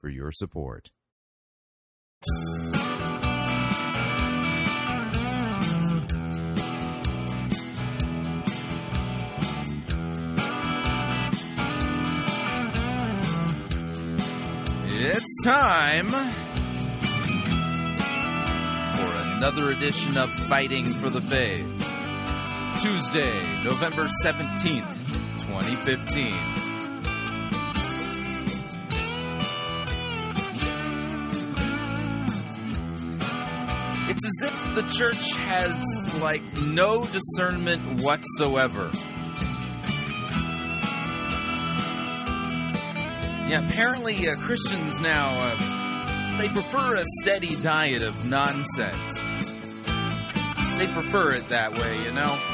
for your support. It's time for another edition of Fighting for the Faith. Tuesday, November 17th, 2015. It's as if the church has, like, no discernment whatsoever. Yeah, apparently uh, Christians now, uh, they prefer a steady diet of nonsense. They prefer it that way, you know?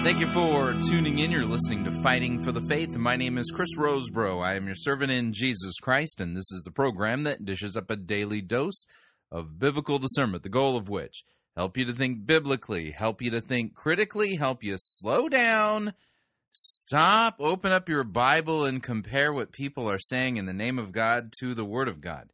Thank you for tuning in. You're listening to Fighting for the Faith. My name is Chris Rosebrough. I am your servant in Jesus Christ, and this is the program that dishes up a daily dose of biblical discernment, the goal of which help you to think biblically, help you to think critically, help you slow down, stop, open up your Bible, and compare what people are saying in the name of God to the Word of God.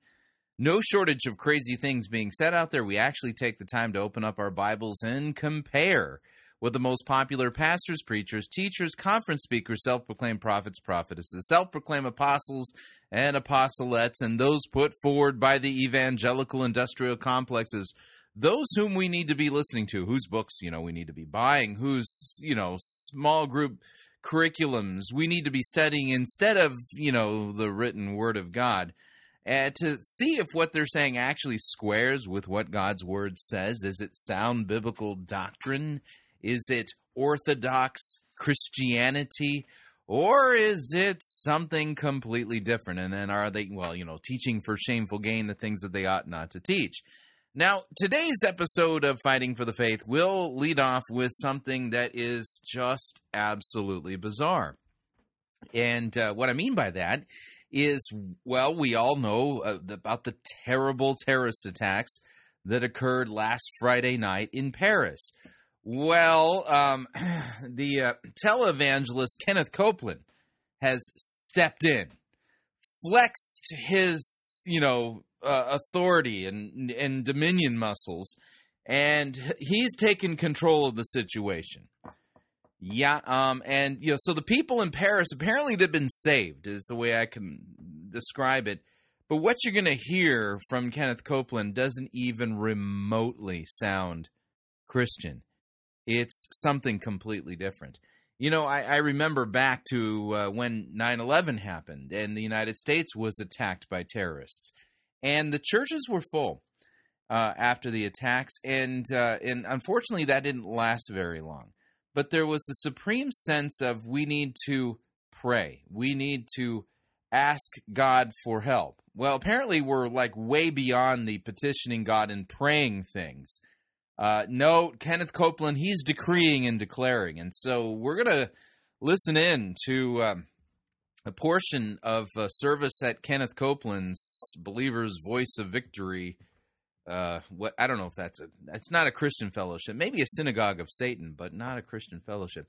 No shortage of crazy things being said out there. We actually take the time to open up our Bibles and compare with the most popular pastors, preachers, teachers, conference speakers, self proclaimed prophets, prophetesses, self proclaimed apostles and apostolettes, and those put forward by the evangelical industrial complexes. Those whom we need to be listening to, whose books, you know, we need to be buying, whose, you know, small group curriculums we need to be studying instead of, you know, the written word of God. And to see if what they're saying actually squares with what God's word says. Is it sound biblical doctrine? Is it Orthodox Christianity? Or is it something completely different? And then are they, well, you know, teaching for shameful gain the things that they ought not to teach? Now, today's episode of Fighting for the Faith will lead off with something that is just absolutely bizarre. And uh, what I mean by that is, well, we all know uh, about the terrible terrorist attacks that occurred last Friday night in Paris. Well, um, the uh, televangelist Kenneth Copeland has stepped in, flexed his, you know, uh, authority and and dominion muscles, and he's taken control of the situation. Yeah, um, and you know, so the people in Paris apparently they've been saved, is the way I can describe it. But what you're going to hear from Kenneth Copeland doesn't even remotely sound Christian it's something completely different. You know, I, I remember back to uh, when 9 11 happened and the United States was attacked by terrorists. And the churches were full uh, after the attacks. And, uh, and unfortunately, that didn't last very long. But there was a supreme sense of we need to pray, we need to ask God for help. Well, apparently, we're like way beyond the petitioning God and praying things. Uh, no, Kenneth Copeland, he's decreeing and declaring. And so we're going to listen in to um, a portion of a service at Kenneth Copeland's Believer's Voice of Victory. Uh, what I don't know if that's a it's not a Christian fellowship, maybe a synagogue of Satan, but not a Christian fellowship.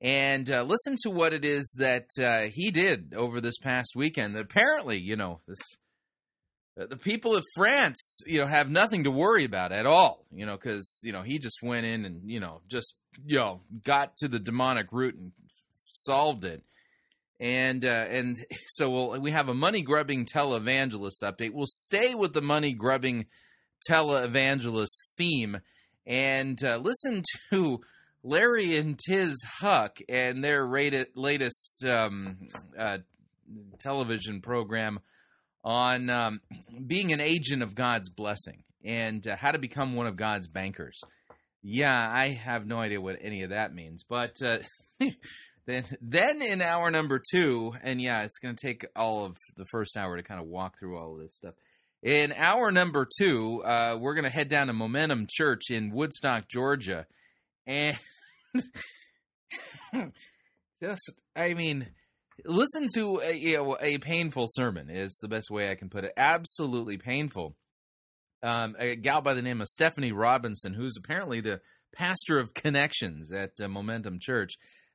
And uh, listen to what it is that uh, he did over this past weekend. Apparently, you know, this the people of France, you know, have nothing to worry about at all, you know, because you know he just went in and you know just you know got to the demonic root and solved it, and uh, and so we'll, we have a money grubbing televangelist update. We'll stay with the money grubbing televangelist theme and uh, listen to Larry and Tiz Huch and their latest um, uh, television program on um, being an agent of God's blessing and uh, how to become one of God's bankers. Yeah, I have no idea what any of that means, but uh, Then, then in hour number two, and yeah, it's going to take all of the first hour to kind of walk through all of this stuff. In hour number two, uh, we're going to head down to Momentum Church in Woodstock, Georgia, and just, I mean, listen to a, you know, a painful sermon is the best way I can put it. Absolutely painful. Um, a gal by the name of Stephanie Robinson, who's apparently the pastor of connections at uh, Momentum Church,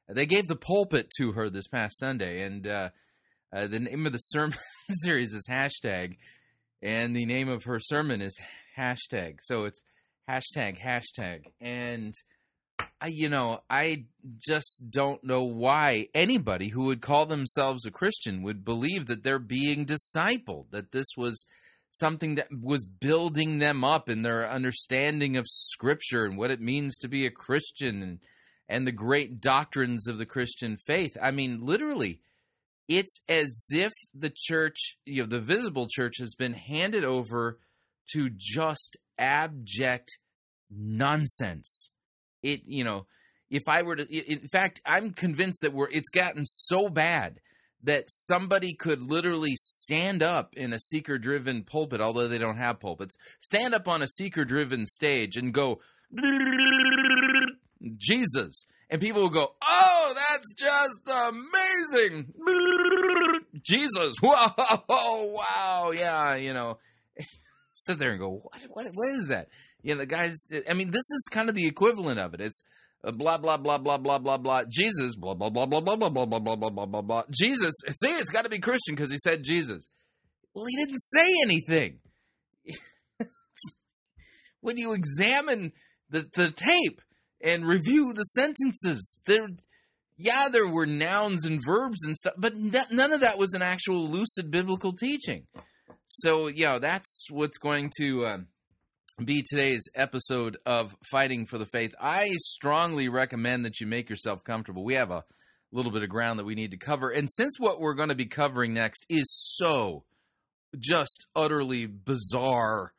they gave the pulpit to her this past Sunday, and uh, uh, the name of the sermon series is hashtag, and the name of her sermon is hashtag. So it's hashtag hashtag, and I, you know, I just don't know why anybody who would call themselves a Christian would believe that they're being discipled, that this was something that was building them up in their understanding of Scripture and what it means to be a Christian and and the great doctrines of the Christian faith. I mean, literally, it's as if the church, you know, the visible church has been handed over to just abject nonsense. It, you know, if I were to, in fact, I'm convinced that we're, it's gotten so bad that somebody could literally stand up in a seeker driven pulpit, although they don't have pulpits, stand up on a seeker driven stage and go, Jesus. And people will go, Oh, that's just amazing. Jesus. Whoa, wow. Yeah, you know. Sit there and go, what, what, what is that? You know, the guys, I mean, this is kind of the equivalent of it. It's blah, blah, blah, blah, blah, blah, blah. Jesus, blah, blah, blah, blah, blah, blah, blah, blah, blah, blah, blah, blah, blah. Jesus. See, it's got to be Christian because he said Jesus. Well, he didn't say anything. when you examine the, the tape, and review the sentences. There, yeah, there were nouns and verbs and stuff, but none of that was an actual lucid biblical teaching. So, yeah, that's what's going to uh, be today's episode of Fighting for the Faith. I strongly recommend that you make yourself comfortable. We have a little bit of ground that we need to cover. And since what we're going to be covering next is so just utterly bizarre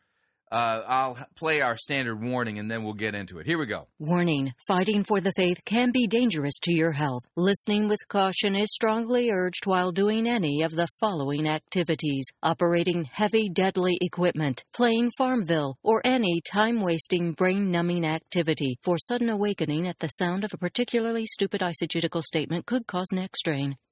uh, I'll play our standard warning and then we'll get into it. Here we go. Warning Fighting for the faith can be dangerous to your health. Listening with caution is strongly urged while doing any of the following activities operating heavy, deadly equipment, playing Farmville, or any time wasting, brain numbing activity. For sudden awakening at the sound of a particularly stupid eisegetical statement could cause neck strain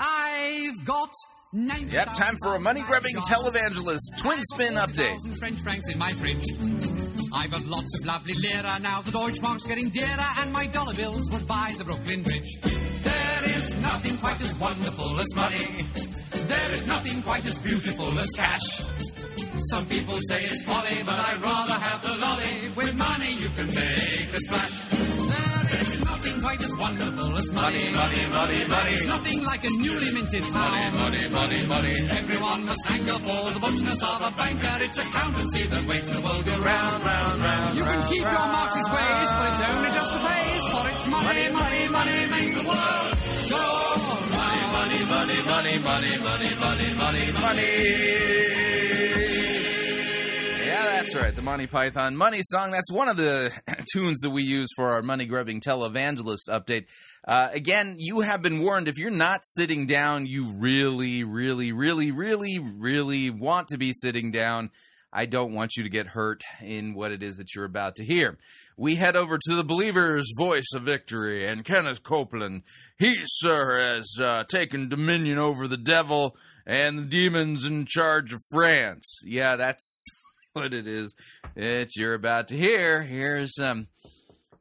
I've got Yep, time for a money grubbing televangelist twin spin update. French francs in my fridge. I've got lots of lovely lira now. The Deutschmark's getting dearer, and my dollar bills would buy the Brooklyn Bridge. There is nothing quite as wonderful as money. There is nothing quite as beautiful as cash. Some people say it's folly, but I'd rather have the lolly. With money, you can make a splash. There is nothing quite as wonderful as money. Money, money, money. There's nothing like a newly minted pound. Money, money, money. Everyone must hanker for the butchness of a banker. It's accountancy that makes the world go round. Round, round, You can keep your. Marxist ways, but it's only just a phase. For it's money, money, money makes the world go round. Money, money, money, money, money, money, money, money. Yeah, that's right. The Monty Python Money Song. That's one of the tunes that we use for our money grubbing televangelist update. Uh, again, you have been warned. If you're not sitting down, you really, really, really, really, really want to be sitting down. I don't want you to get hurt in what it is that you're about to hear. We head over to the believer's voice of victory and Kenneth Copeland. He, sir, has uh, taken dominion over the devil and the demons in charge of France. Yeah, that's what it is that you're about to hear. Here's um,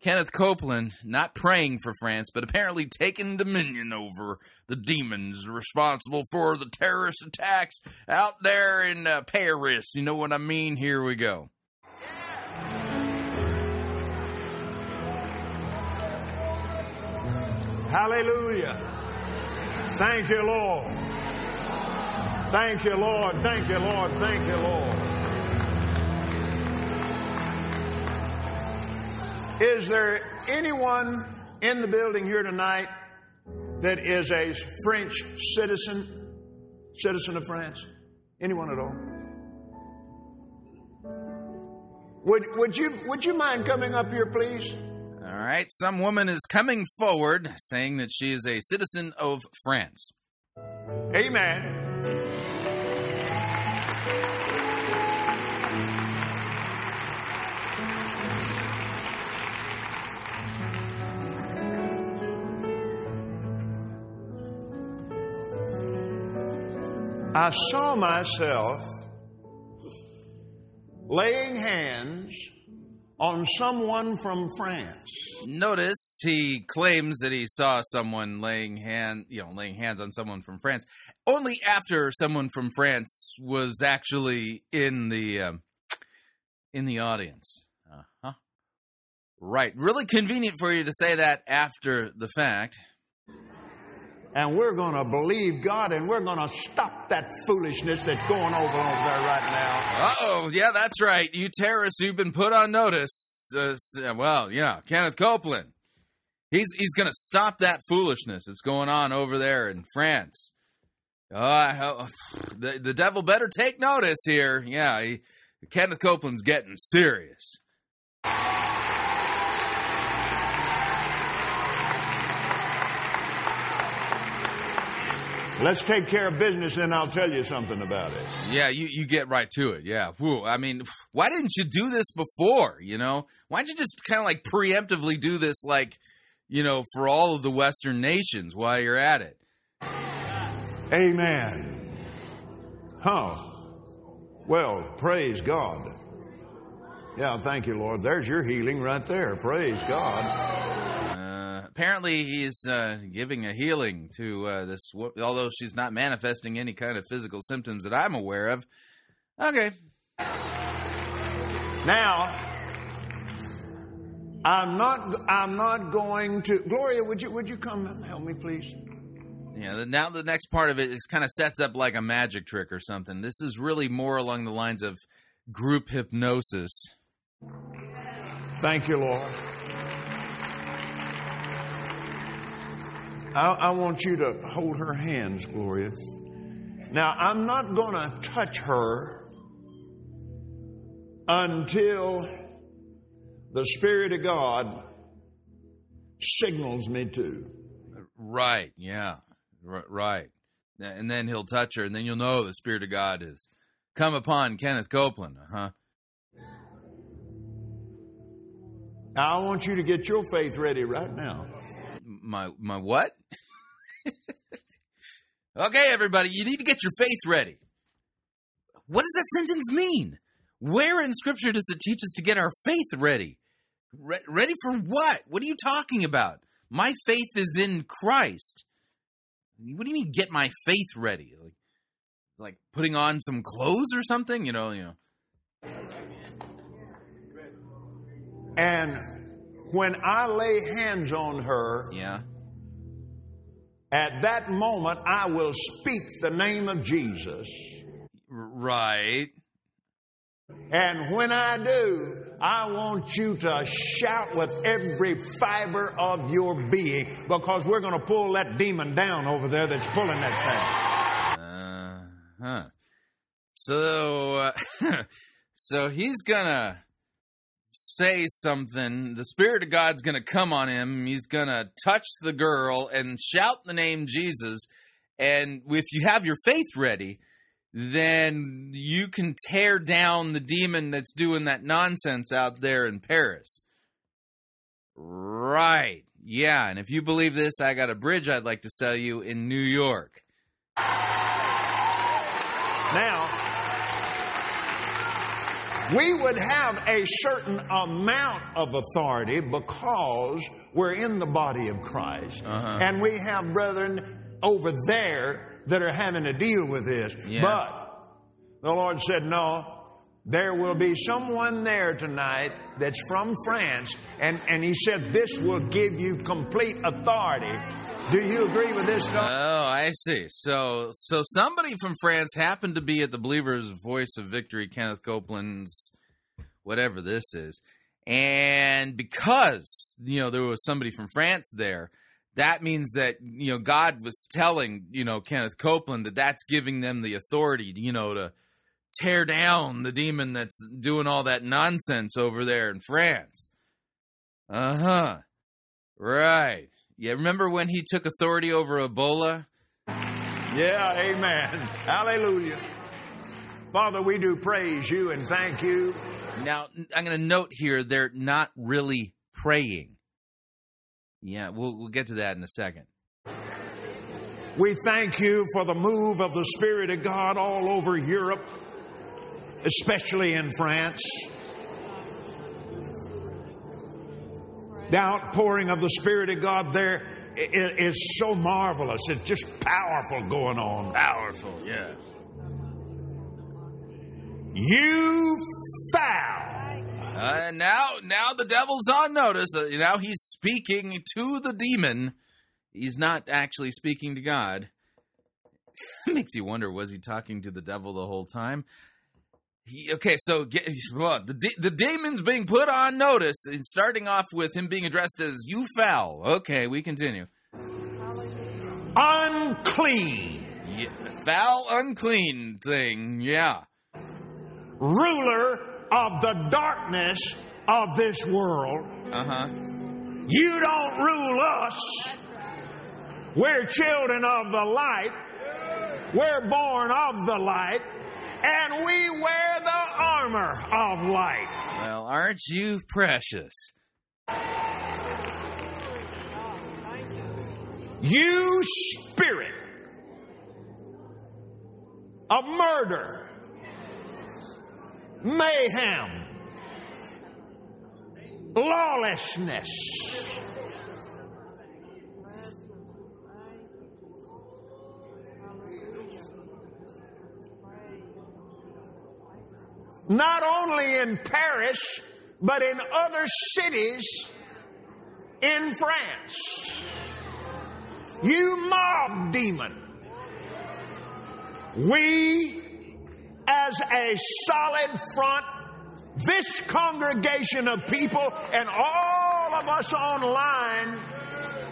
Kenneth Copeland not praying for France, but apparently taking dominion over the demons responsible for the terrorist attacks out there in uh, Paris. You know what I mean? Here we go. Hallelujah. Thank you, Lord. Thank you, Lord. Thank you, Lord. Thank you, Lord. Is there anyone in the building here tonight that is a French citizen, citizen of France? Anyone at all? Would, would, you, would you mind coming up here, please? All right, some woman is coming forward saying that she is a citizen of France. Amen. I saw myself laying hands on someone from France. Notice he claims that he saw someone laying hand, you know, laying hands on someone from France, only after someone from France was actually in the um, in the audience. Uh huh. Right, really convenient for you to say that after the fact. And we're going to believe God and we're going to stop that foolishness that's going over over there right now. Oh, yeah, that's right. You terrorists who've been put on notice. Uh, well, yeah, Kenneth Copeland. He's he's going to stop that foolishness that's going on over there in France. Oh, the, the devil better take notice here. Yeah, he, Kenneth Copeland's getting serious. Let's take care of business and I'll tell you something about it. Yeah, you, you get right to it. Yeah. Whew. I mean, why didn't you do this before? You know, why don't you just kind of like preemptively do this, like, you know, for all of the Western nations while you're at it? Amen. Huh. Well, praise God. Yeah, thank you, Lord. There's your healing right there. Praise God. Uh, apparently, he's uh, giving a healing to uh, this, although she's not manifesting any kind of physical symptoms that I'm aware of. Okay. Now, I'm not. I'm not going to. Gloria, would you would you come and help me, please? Yeah. The, now the next part of it is kind of sets up like a magic trick or something. This is really more along the lines of group hypnosis. Thank you, Lord. I, I want you to hold her hands, Gloria. Now, I'm not going to touch her until the Spirit of God signals me to. Right, yeah, right. And then he'll touch her, and then you'll know the Spirit of God has come upon Kenneth Copeland, huh? Now, I want you to get your faith ready right now. My my what? okay, everybody, you need to get your faith ready. What does that sentence mean? Where in Scripture does it teach us to get our faith ready? Re- ready for what? What are you talking about? My faith is in Christ. What do you mean, get my faith ready? Like, like putting on some clothes or something? You know, you know. And when I lay hands on her, Yeah. at that moment I will speak the name of Jesus. Right. And when I do, I want you to shout with every fiber of your being because we're going to pull that demon down over there that's pulling that thing. Uh huh. So, uh, so he's gonna say something. The Spirit of God's gonna come on him. He's gonna touch the girl and shout the name Jesus. And if you have your faith ready, then you can tear down the demon that's doing that nonsense out there in Paris. Right. Yeah. And if you believe this, I got a bridge I'd like to sell you in New York. Now, we would have a certain amount of authority because we're in the body of Christ. Uh-huh. And we have brethren over there that are having to deal with this. Yeah. But the Lord said, no, there will be someone there tonight that's from France, and, and he said this will give you complete authority. Do you agree with this? Doc? Oh, I see. So, so somebody from France happened to be at the Believer's Voice of Victory, Kenneth Copeland's, whatever this is, and because you know there was somebody from France there, that means that you know God was telling you know Kenneth Copeland that that's giving them the authority, you know, to tear down the demon that's doing all that nonsense over there in France. Uh huh. Right. Yeah, remember when he took authority over Ebola? Yeah, amen. Hallelujah. Father, we do praise you and thank you. Now, I'm going to note here they're not really praying. Yeah, we'll, we'll get to that in a second. We thank you for the move of the Spirit of God all over Europe especially in France. The outpouring of the Spirit of God there is so marvelous. It's just powerful going on. Powerful, yeah. You foul. Uh, now, now the devil's on notice. Uh, now he's speaking to the demon. He's not actually speaking to God. Makes you wonder: was he talking to the devil the whole time? He, okay, so get, well, the the demon's being put on notice, and starting off with him being addressed as "you foul." Okay, we continue. Unclean. Yeah, foul, unclean thing. Yeah. Ruler of the darkness of this world. Uh huh. You don't rule us. We're children of the light. We're born of the light and we wear the armor of light. Well, aren't you precious? You spirit of murder, mayhem, lawlessness. Not only in Paris, but in other cities in France. You mob demon. We, as a solid front, this congregation of people and all of us online,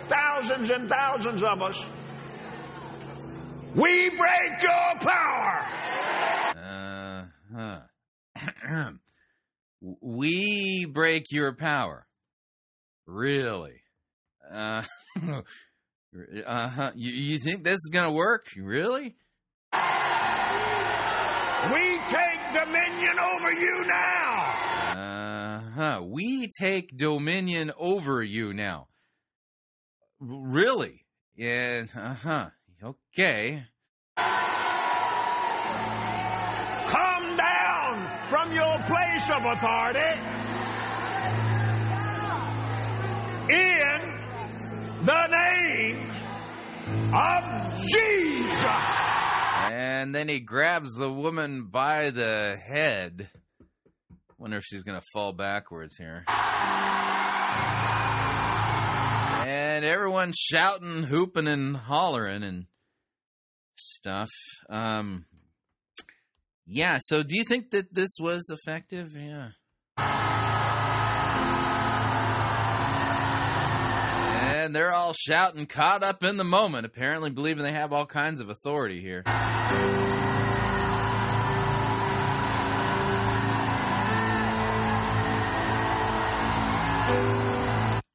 thousands and thousands of us, we break your power. Uh huh. we break your power. Really? Uh, uh-huh. You, you think this is going to work? Really? We take dominion over you now. Uh-huh. We take dominion over you now. Really? Yeah, uh-huh. Okay. From your place of authority in the name of Jesus. And then he grabs the woman by the head. Wonder if she's going to fall backwards here. And everyone's shouting, hooping, and hollering and stuff. Um, yeah. So, do you think that this was effective? Yeah. And they're all shouting, caught up in the moment, apparently believing they have all kinds of authority here.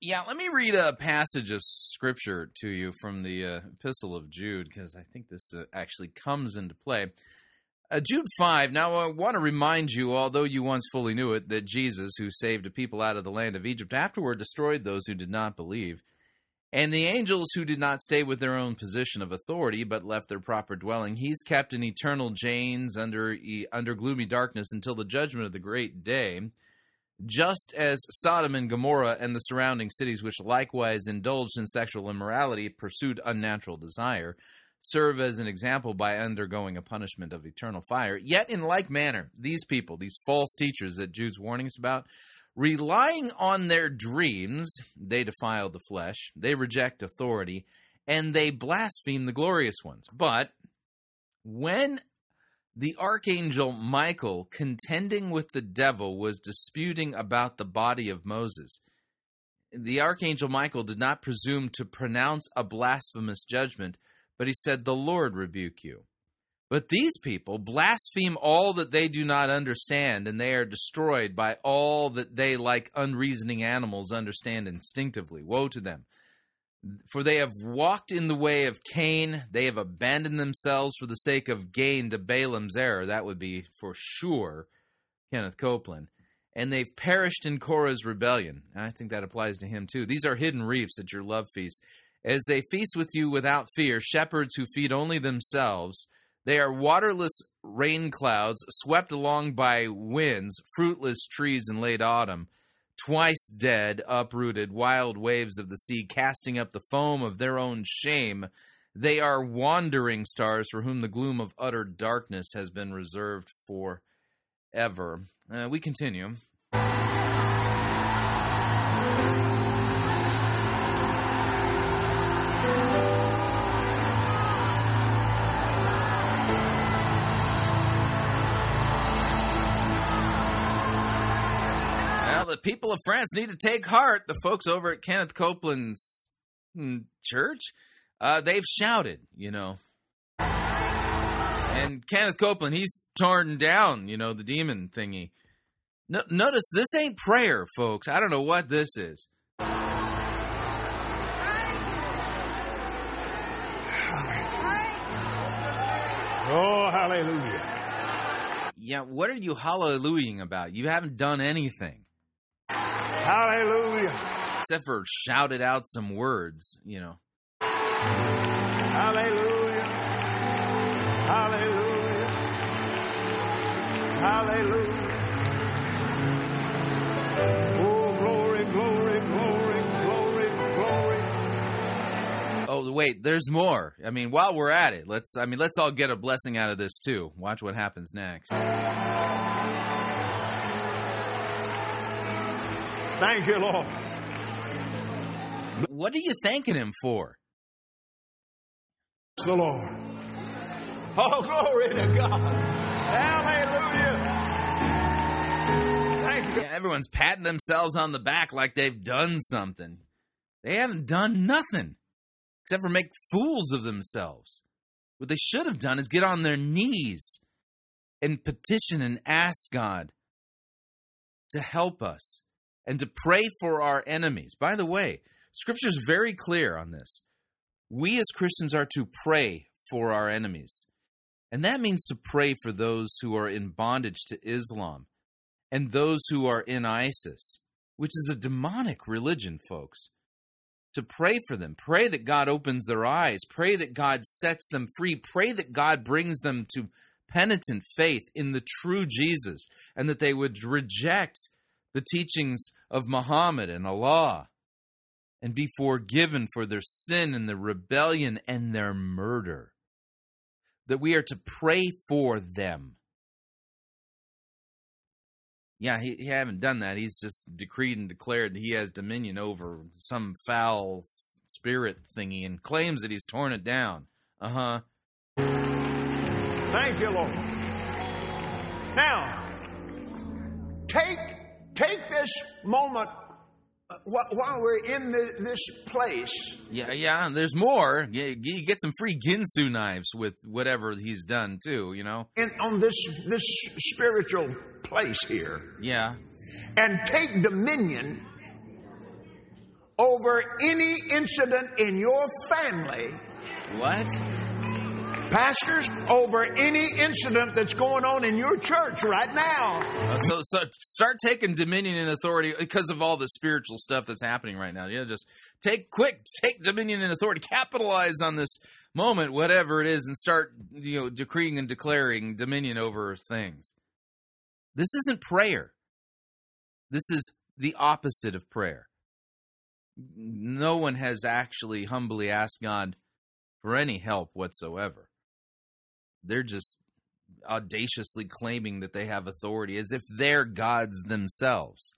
Yeah, let me read a passage of scripture to you from the uh, Epistle of Jude, because I think this uh, actually comes into play. Uh, Jude 5. Now, I want to remind you, although you once fully knew it, that Jesus, who saved a people out of the land of Egypt, afterward destroyed those who did not believe. And the angels who did not stay with their own position of authority, but left their proper dwelling, he's kept in eternal chains under, under gloomy darkness until the judgment of the great day. Just as Sodom and Gomorrah and the surrounding cities, which likewise indulged in sexual immorality, pursued unnatural desire, serve as an example by undergoing a punishment of eternal fire. Yet, in like manner, these people, these false teachers that Jude's warning us about, relying on their dreams, they defile the flesh, they reject authority, and they blaspheme the glorious ones. But when the archangel Michael, contending with the devil, was disputing about the body of Moses, the archangel Michael did not presume to pronounce a blasphemous judgment but he said, The Lord rebuke you. But these people blaspheme all that they do not understand, and they are destroyed by all that they, like unreasoning animals, understand instinctively. Woe to them! For they have walked in the way of Cain, they have abandoned themselves for the sake of gain to Balaam's error. That would be for sure Kenneth Copeland. And they've perished in Korah's rebellion. I think that applies to him too. These are hidden reefs at your love feast as they feast with you without fear, shepherds who feed only themselves. They are waterless rain clouds swept along by winds, fruitless trees in late autumn, twice dead, uprooted, wild waves of the sea casting up the foam of their own shame. They are wandering stars for whom the gloom of utter darkness has been reserved for ever. Uh, we continue. People of France need to take heart. The folks over at Kenneth Copeland's mm, church, uh, they've shouted, you know. And Kenneth Copeland, he's torn down, you know, the demon thingy. No, notice this ain't prayer, folks. I don't know what this is. Oh, hallelujah. Yeah, what are you hallelujahing about? You haven't done anything. Hallelujah. Except for shouted out some words, you know. Hallelujah. Hallelujah. Hallelujah. Oh, glory, glory, glory, glory, glory. Oh, wait, there's more. I mean, while we're at it, let's I mean, let's all get a blessing out of this too. Watch what happens next. Thank you, Lord. What are you thanking him for? the Lord. Oh, glory to God. Hallelujah. Thank you. Yeah, everyone's patting themselves on the back like they've done something. They haven't done nothing except for make fools of themselves. What they should have done is get on their knees and petition and ask God to help us and to pray for our enemies. By the way, scripture is very clear on this. We as Christians are to pray for our enemies. And that means to pray for those who are in bondage to Islam and those who are in ISIS, which is a demonic religion, folks. To pray for them, pray that God opens their eyes, pray that God sets them free, pray that God brings them to penitent faith in the true Jesus, and that they would reject the teachings of Muhammad and Allah and be forgiven for their sin and their rebellion and their murder. That we are to pray for them. Yeah, he, he haven't done that. He's just decreed and declared that he has dominion over some foul spirit thingy and claims that he's torn it down. Uh huh. Thank you, Lord. Now, this moment uh, while we're in the, this place. Yeah, yeah. There's more. You, you, get some free Ginsu knives with whatever he's done too. You know, in, on this this spiritual place here. Yeah, and take dominion over any incident in your family. What? Pastors over any incident that's going on in your church right now. Uh, so, so start taking dominion and authority because of all the spiritual stuff that's happening right now. Yeah, just take quick, take dominion and authority, capitalize on this moment, whatever it is, and start you know decreeing and declaring dominion over things. This isn't prayer. This is the opposite of prayer. No one has actually humbly asked God for any help whatsoever. They're just audaciously claiming that they have authority as if they're gods themselves.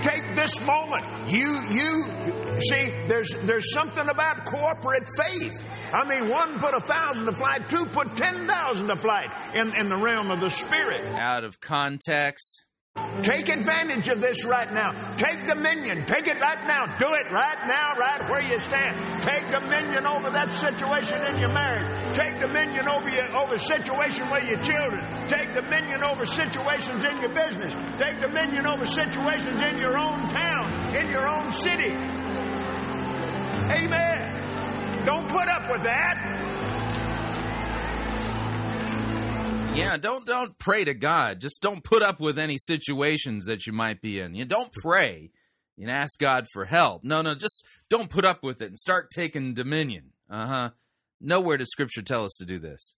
Take this moment. You, you, see, there's, there's something about corporate faith. I mean, one put a thousand to flight, two put ten thousand to flight in, in the realm of the spirit. Out of context. Take advantage of this right now. Take dominion. Take it right now. Do it right now, right where you stand. Take dominion over that situation in your marriage. Take dominion over your over situation with your children. Take dominion over situations in your business. Take dominion over situations in your own town, in your own city. Amen. Don't put up with that. Yeah, don't don't pray to God. Just don't put up with any situations that you might be in. You don't pray and ask God for help. No, no, just don't put up with it and start taking dominion. Uh huh. Nowhere does Scripture tell us to do this.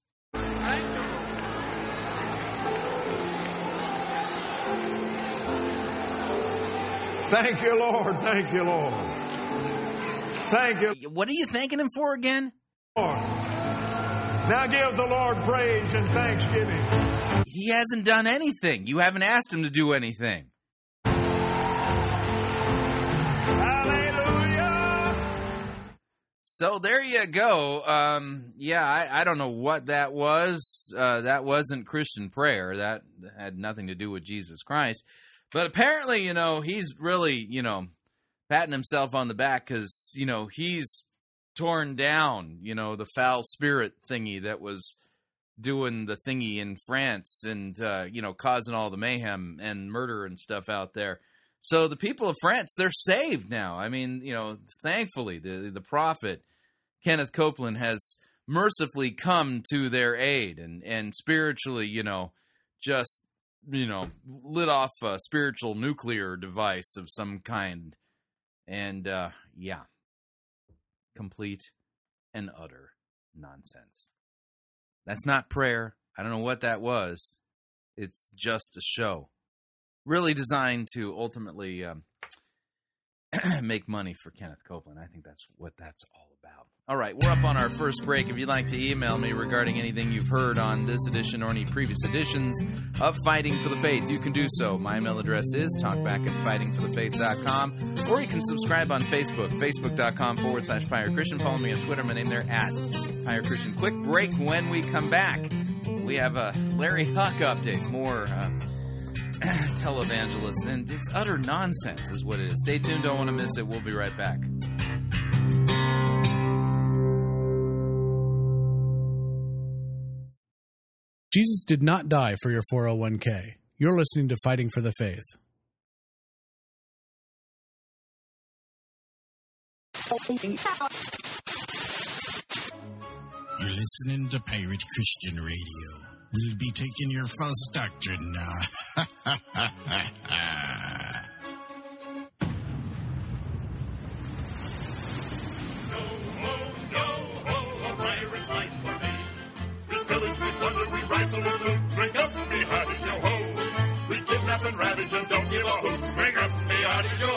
Thank you, Lord. Thank you, Lord. Thank you, What are you thanking Him for again? Lord. Now give the Lord praise and thanksgiving. He hasn't done anything. You haven't asked Him to do anything. Hallelujah. So there you go. Um, yeah, I, I don't know what that was. Uh, that wasn't Christian prayer. That had nothing to do with Jesus Christ. But apparently, you know, he's really, you know, patting himself on the back because, you know, he's torn down, you know, the foul spirit thingy that was doing the thingy in France and, uh, you know, causing all the mayhem and murder and stuff out there. So the people of France, they're saved now. I mean, you know, thankfully, the the prophet Kenneth Copeland has mercifully come to their aid and and spiritually, you know, just you know, lit off a spiritual nuclear device of some kind. And uh yeah. Complete and utter nonsense. That's not prayer. I don't know what that was. It's just a show really designed to ultimately um, make money for Kenneth Copeland. I think that's what that's all about. All right, we're up on our first break. If you'd like to email me regarding anything you've heard on this edition or any previous editions of Fighting for the Faith, you can do so. My email address is talkback at fightingforthefaith.com, or you can subscribe on Facebook, facebook.com forward slash Pirate Christian. Follow me on Twitter. My name there at Pirate Christian. Quick break when we come back. We have a Larry Huch update. More. Uh, televangelist, and it's utter nonsense, is what it is. Stay tuned, don't want to miss it. We'll be right back. Jesus did not die for your 401k. You're listening to Fighting for the Faith. You're listening to Pirate Christian Radio. We'll be taking your false doctrine now. it's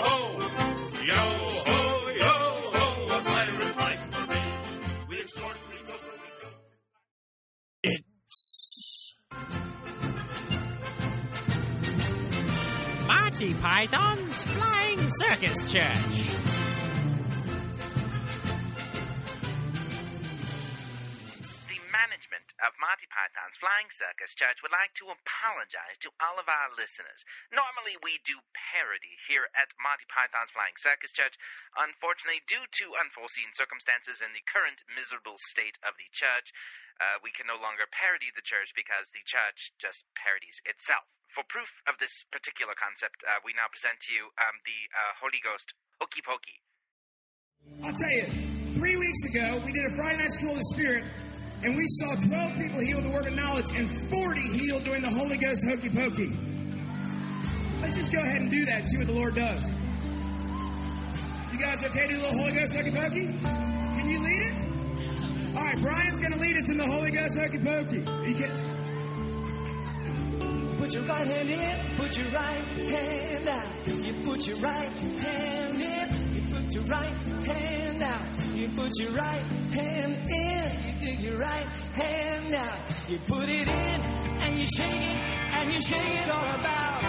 Circus Church would like to apologize to all of our listeners. Normally, we do parody here at Monty Python's Flying Circus Church. Unfortunately, due to unforeseen circumstances and the current miserable state of the church, uh, we can no longer parody the church because the church just parodies itself. For proof of this particular concept, uh, we now present to you um, the uh, Holy Ghost Hokey Pokey. I'll tell you, three weeks ago, we did a Friday night school of the Spirit, and we saw 12 people healed the word of knowledge and 40 healed during the Holy Ghost hokey pokey. Let's just go ahead and do that and see what the Lord does. You guys okay to do little Holy Ghost hokey pokey? Can you lead it? All right, Brian's going to lead us in the Holy Ghost hokey pokey. You can. Put your right hand in, put your right hand out. You put your right hand in, your right hand out. You put your right hand in. You dig your right hand out. You put it in and you shake it and you shake it all about.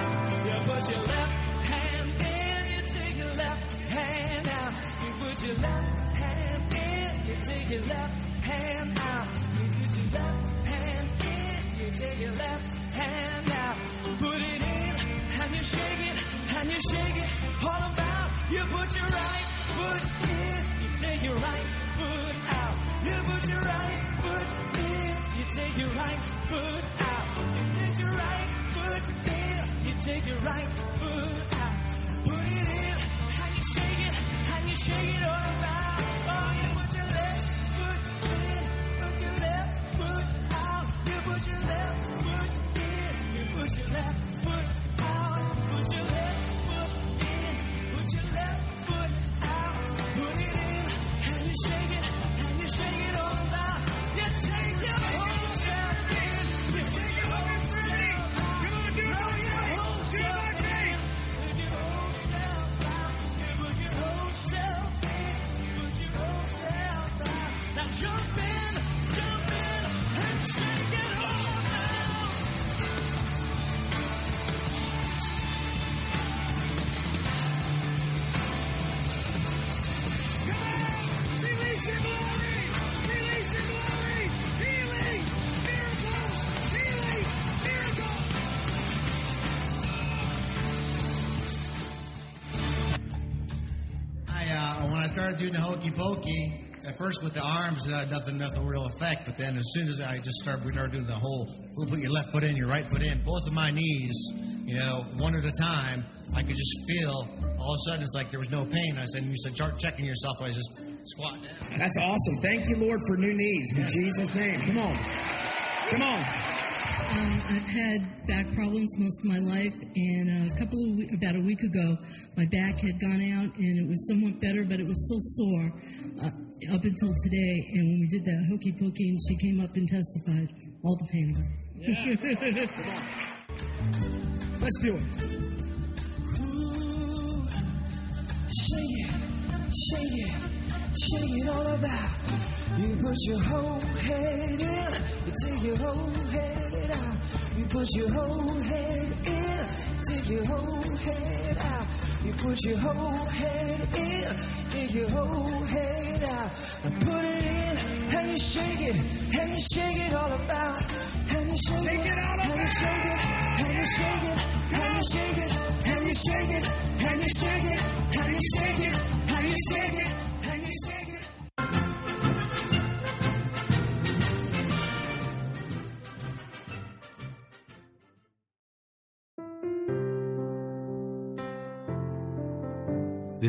You put your left hand in. You take your left hand out. You put your left hand in. You take your left hand out. You put your left hand in. You take your left hand out. Put it in you shake it and you shake it all about. You put your right foot in, you take your right foot out. You put your right foot in, you take your right foot out. You put your right foot in, you take your right foot out. Put it in and you shake it and you shake it all about. Oh, you put your left foot in, put your left foot out. You put your left foot in, you put your left foot jump in, jump in and shake Uh, when I started doing the hokey pokey, at first with the arms, uh, nothing, nothing real effect. But then as soon as I just started, we started doing the whole, put your left foot in, your right foot in, both of my knees, you know, one at a time. I could just feel all of a sudden it's like there was no pain. I said, you said, start checking yourself. I just squat down. That's awesome. Thank you, Lord, for new knees in Jesus' name. Come on. Come on. Um, I've had back problems most of my life, and a couple of we- about a week ago, my back had gone out, and it was somewhat better, but it was still sore uh, up until today. And when we did that hokey pokey, and she came up and testified, all the pain gone. Let's do it. Shake it, shake it, shake it all about. You put your whole head in, you take your whole head out. You put your whole head in, take your whole head out. You put your whole head in, take your whole head out. And put it in, and you shake it, and you shake it all about. And you shake, Shake it all and you shake it, and you shake it, and you shake it, and you shake it, and you shake it, and you shake it, and you shake it,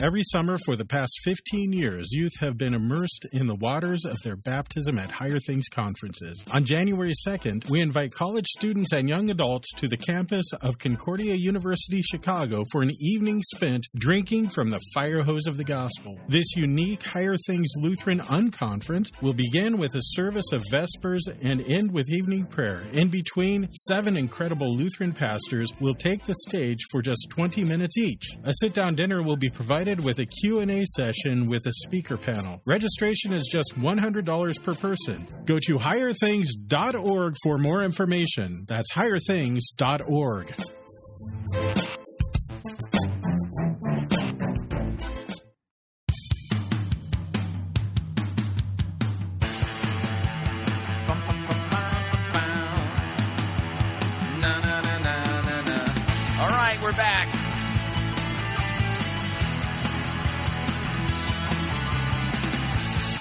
Every summer for the past 15 years, youth have been immersed in the waters of their baptism at Higher Things conferences. On January 2nd, we invite college students and young adults to the campus of Concordia University, Chicago for an evening spent drinking from the fire hose of the gospel. This unique Higher Things Lutheran Unconference will begin with a service of Vespers and end with evening prayer. In between, seven incredible Lutheran pastors will take the stage for just 20 minutes each. A sit-down dinner will be provided with a Q&A session with a speaker panel. Registration is just $100 per person. Go to higherthings.org for more information. That's higherthings.org.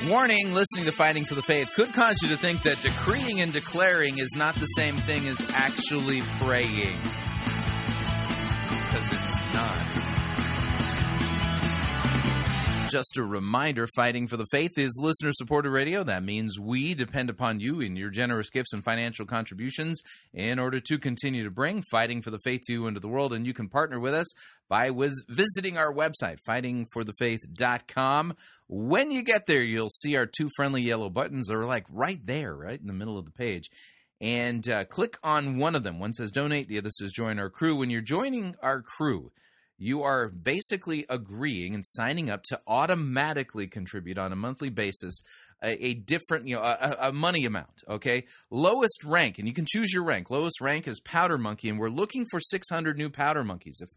Warning listening to Fighting for the Faith could cause you to think that decreeing and declaring is not the same thing as actually praying. Because it's not. Just a reminder Fighting for the Faith is listener supported radio. That means we depend upon you and your generous gifts and financial contributions in order to continue to bring Fighting for the Faith to you into the world. And you can partner with us by visiting our website, fightingforthefaith.com. When you get there, you'll see our two friendly yellow buttons. They're like right there, right in the middle of the page. And uh, click on one of them. One says donate, the other says join our crew. When you're joining our crew, you are basically agreeing and signing up to automatically contribute on a monthly basis a, a different, you know, a, a, money amount. Okay, lowest rank, and you can choose your rank. Lowest rank is Powder Monkey, and we're looking for 600 new Powder Monkeys. If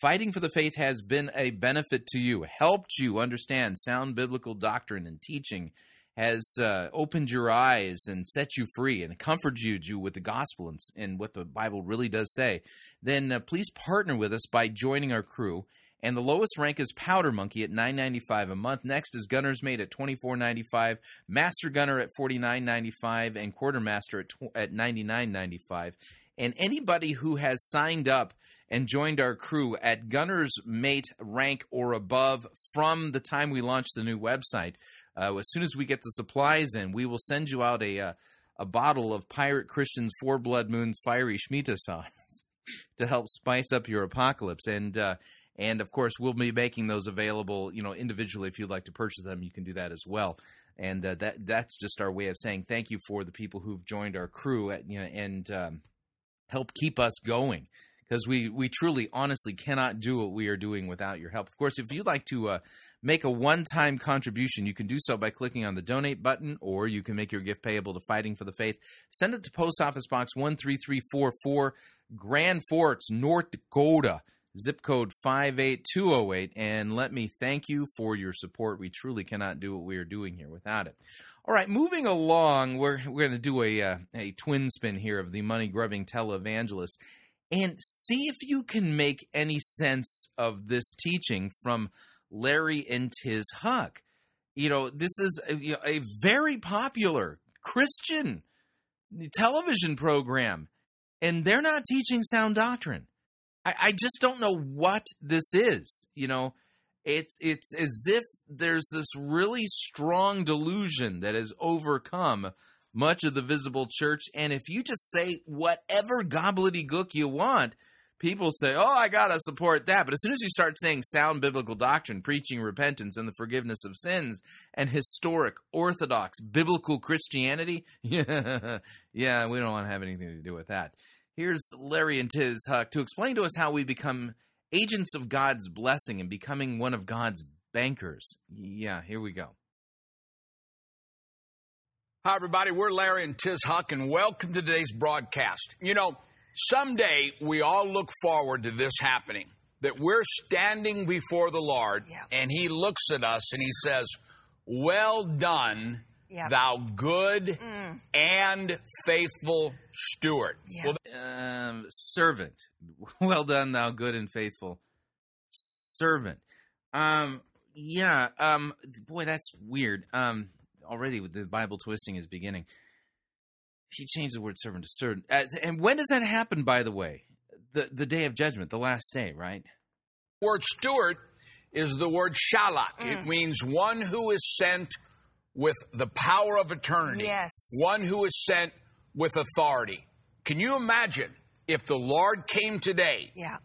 fighting for the faith has been a benefit to you, helped you understand sound biblical doctrine and teaching, has uh, opened your eyes and set you free and comforted you with the gospel and, and what the Bible really does say, then uh, please partner with us by joining our crew. And the lowest rank is Powder Monkey at nine ninety five a month. Next is Gunner's Mate at twenty four ninety five, Master Gunner at forty nine ninety five, and Quartermaster at tw- at ninety nine ninety five. And anybody who has signed up and joined our crew at Gunner's Mate rank or above from the time we launched the new website, uh, as soon as we get the supplies in, we will send you out a uh, a bottle of Pirate Christian's Four Blood Moon's Fiery Shemitah sauce to help spice up your apocalypse. And uh, and of course, we'll be making those available, you know, individually. If you'd like to purchase them, you can do that as well. And uh, that that's just our way of saying thank you for the people who've joined our crew, at, you know, and um, help keep us going because we we truly, honestly, cannot do what we are doing without your help. Of course, if you'd like to uh, make a one-time contribution, you can do so by clicking on the donate button, or you can make your gift payable to Fighting for the Faith. Send it to Post Office Box one three three four four. Grand Forks, North Dakota, zip code 58208. And let me thank you for your support. We truly cannot do what we are doing here without it. All right, moving along, we're, we're going to do a, uh, a twin spin here of the money grubbing televangelist and see if you can make any sense of this teaching from Larry and Tiz Huch. You know, this is a, you know, a very popular Christian television program and they're not teaching sound doctrine. I, I just don't know what this is. You know, it's it's as if there's this really strong delusion that has overcome much of the visible church, and if you just say whatever gobbledygook you want, people say, "Oh, I gotta support that." But as soon as you start saying sound biblical doctrine, preaching repentance and the forgiveness of sins, and historic Orthodox biblical Christianity, yeah, yeah, we don't want to have anything to do with that. Here's Larry and Tiz Huch to explain to us how we become agents of God's blessing and becoming one of God's bankers. Yeah, here we go. Hi, everybody. We're Larry and Tiz Huch, and welcome to today's broadcast. You know, someday we all look forward to this happening that we're standing before the Lord, yeah. and He looks at us and He says, Well done, Yep. Thou good mm. and faithful steward. Well, um, servant. Well done, thou good and faithful servant. Um, yeah. Um, boy, that's weird. Um, already the Bible twisting is beginning. He changed the word servant to steward. Uh, and when does that happen? By the way, the the day of judgment, the last day, right? Word steward is the word shalach. Mm. It means one who is sent with the power of eternity. Yes. One who is sent with authority. Can you imagine if the Lord came today yeah.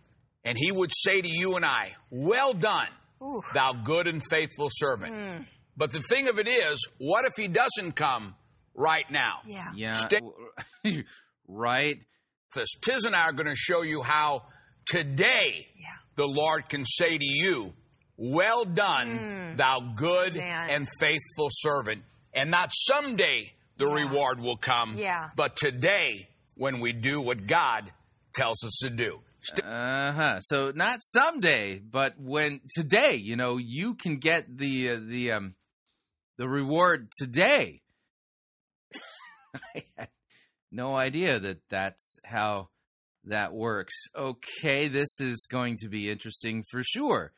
and he would say to you and I, Well done, Ooh. thou good and faithful servant. Mm. But the thing of it is, what if he doesn't come right now? Yeah. Yeah. right. This Tiz and I are going to show you how today yeah. the Lord can say to you, well done, mm. thou good Man. and faithful servant. And not someday the yeah. reward will come, yeah. but today when we do what God tells us to do. St- uh huh. So not someday, but when today, you know, you can get the uh, the um the reward today. I had no idea that that's how that works. Okay, this is going to be interesting for sure.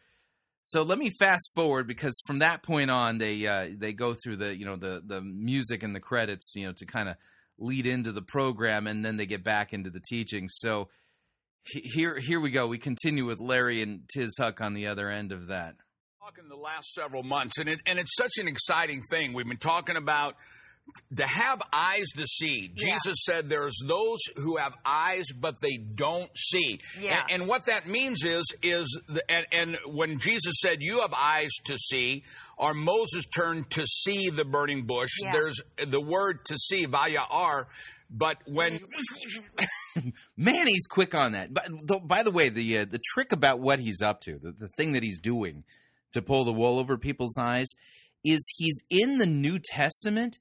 So let me fast forward because from that point on, they uh, they go through the you know the the music and the credits, you know, to kind of lead into the program, and then they get back into the teaching. So here here we go. We continue with Larry and Tiz Huch on the other end of that. Talking the last several months, and it, and it's such an exciting thing. We've been talking about to have eyes to see. Yeah. Jesus said there's those who have eyes but they don't see. Yeah. And, and what that means is is the, and, and when Jesus said you have eyes to see, or Moses turned to see the burning bush, Yeah. there's the word to see, vaya ar. But when Man, he's quick on that. But by the way, the uh, the trick about what he's up to, the, the thing that he's doing to pull the wool over people's eyes, is he's in the New Testament,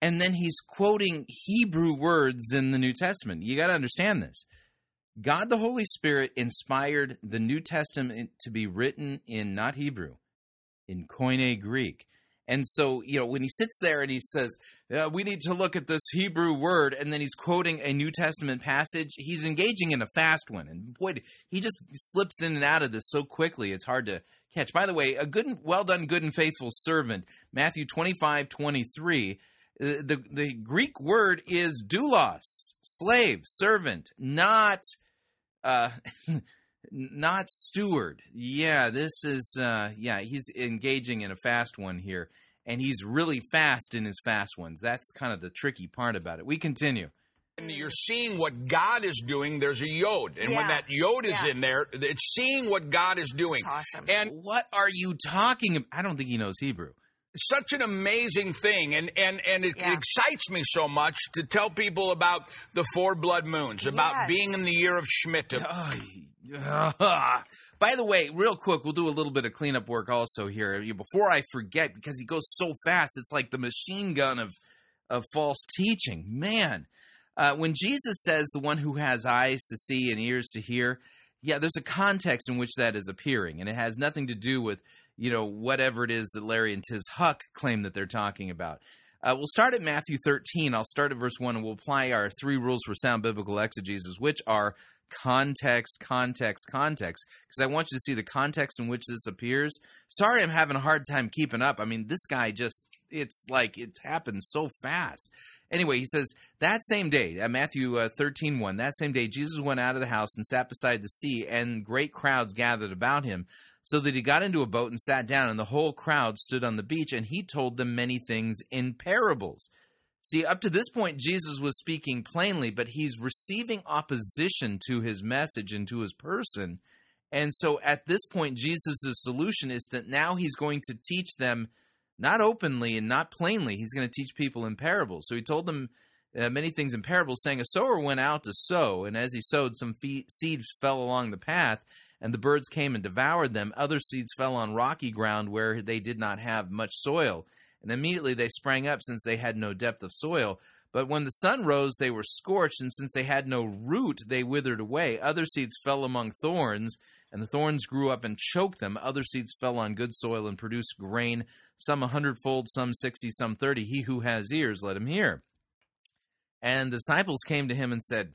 and then he's quoting Hebrew words in the New Testament. You got to understand this. God the Holy Spirit inspired the New Testament to be written in not Hebrew, in Koine Greek. And so, you know, when he sits there and he says, we need to look at this Hebrew word, and then he's quoting a New Testament passage, he's engaging in a fast one. And boy, he just slips in and out of this so quickly, it's hard to catch. By the way, a good, and- well done, good and faithful servant, Matthew 25, 23. uh, The, the Greek word is doulos, slave, servant, not uh not steward yeah this is uh yeah he's engaging in a fast one here and he's really fast in his fast ones that's kind of the tricky part about it we continue and mm. you're seeing what God is doing, there's a yod. And when that yod is Yeah. in there, it's seeing what God is doing. awesome. And what are you talking about? I don't think he knows Hebrew. such an amazing thing and and and it excites me so much to tell people about the four blood moons about Yes. being in the year of Shemitah. Ah. By the way, real quick, we'll do a little bit of cleanup work also here before I forget because he goes so fast. It's like the machine gun of of false teaching. Man, uh, when Jesus says the one who has eyes to see and ears to hear, yeah, there's a context in which that is appearing, and it has nothing to do with you know whatever it is that Larry and Tiz Huch claim that they're talking about. Uh, we'll start at Matthew 13. I'll start at verse 1 and we'll apply our three rules for sound biblical exegesis, which are context, context, context. Because I want you to see the context in which this appears. Sorry, I'm having a hard time keeping up. I mean, this guy just, it's like it's happened so fast. Anyway, he says, that same day, uh, Matthew uh, 13 1, that same day, Jesus went out of the house and sat beside the sea, and great crowds gathered about him. So that he got into a boat and sat down, and the whole crowd stood on the beach, and he told them many things in parables. See, up to this point, Jesus was speaking plainly, but he's receiving opposition to his message and to his person. And so at this point, Jesus' solution is that now he's going to teach them not openly and not plainly. He's going to teach people in parables. So he told them uh, many things in parables, saying, A sower went out to sow, and as he sowed, some fe- seeds fell along the path, and the birds came and devoured them. Other seeds fell on rocky ground where they did not have much soil and immediately they sprang up since they had no depth of soil. But when the sun rose, they were scorched, and since they had no root, they withered away. Other seeds fell among thorns, and the thorns grew up and choked them. Other seeds fell on good soil and produced grain, some a hundredfold, some sixty, some thirty. He who has ears, let him hear. And the disciples came to him and said,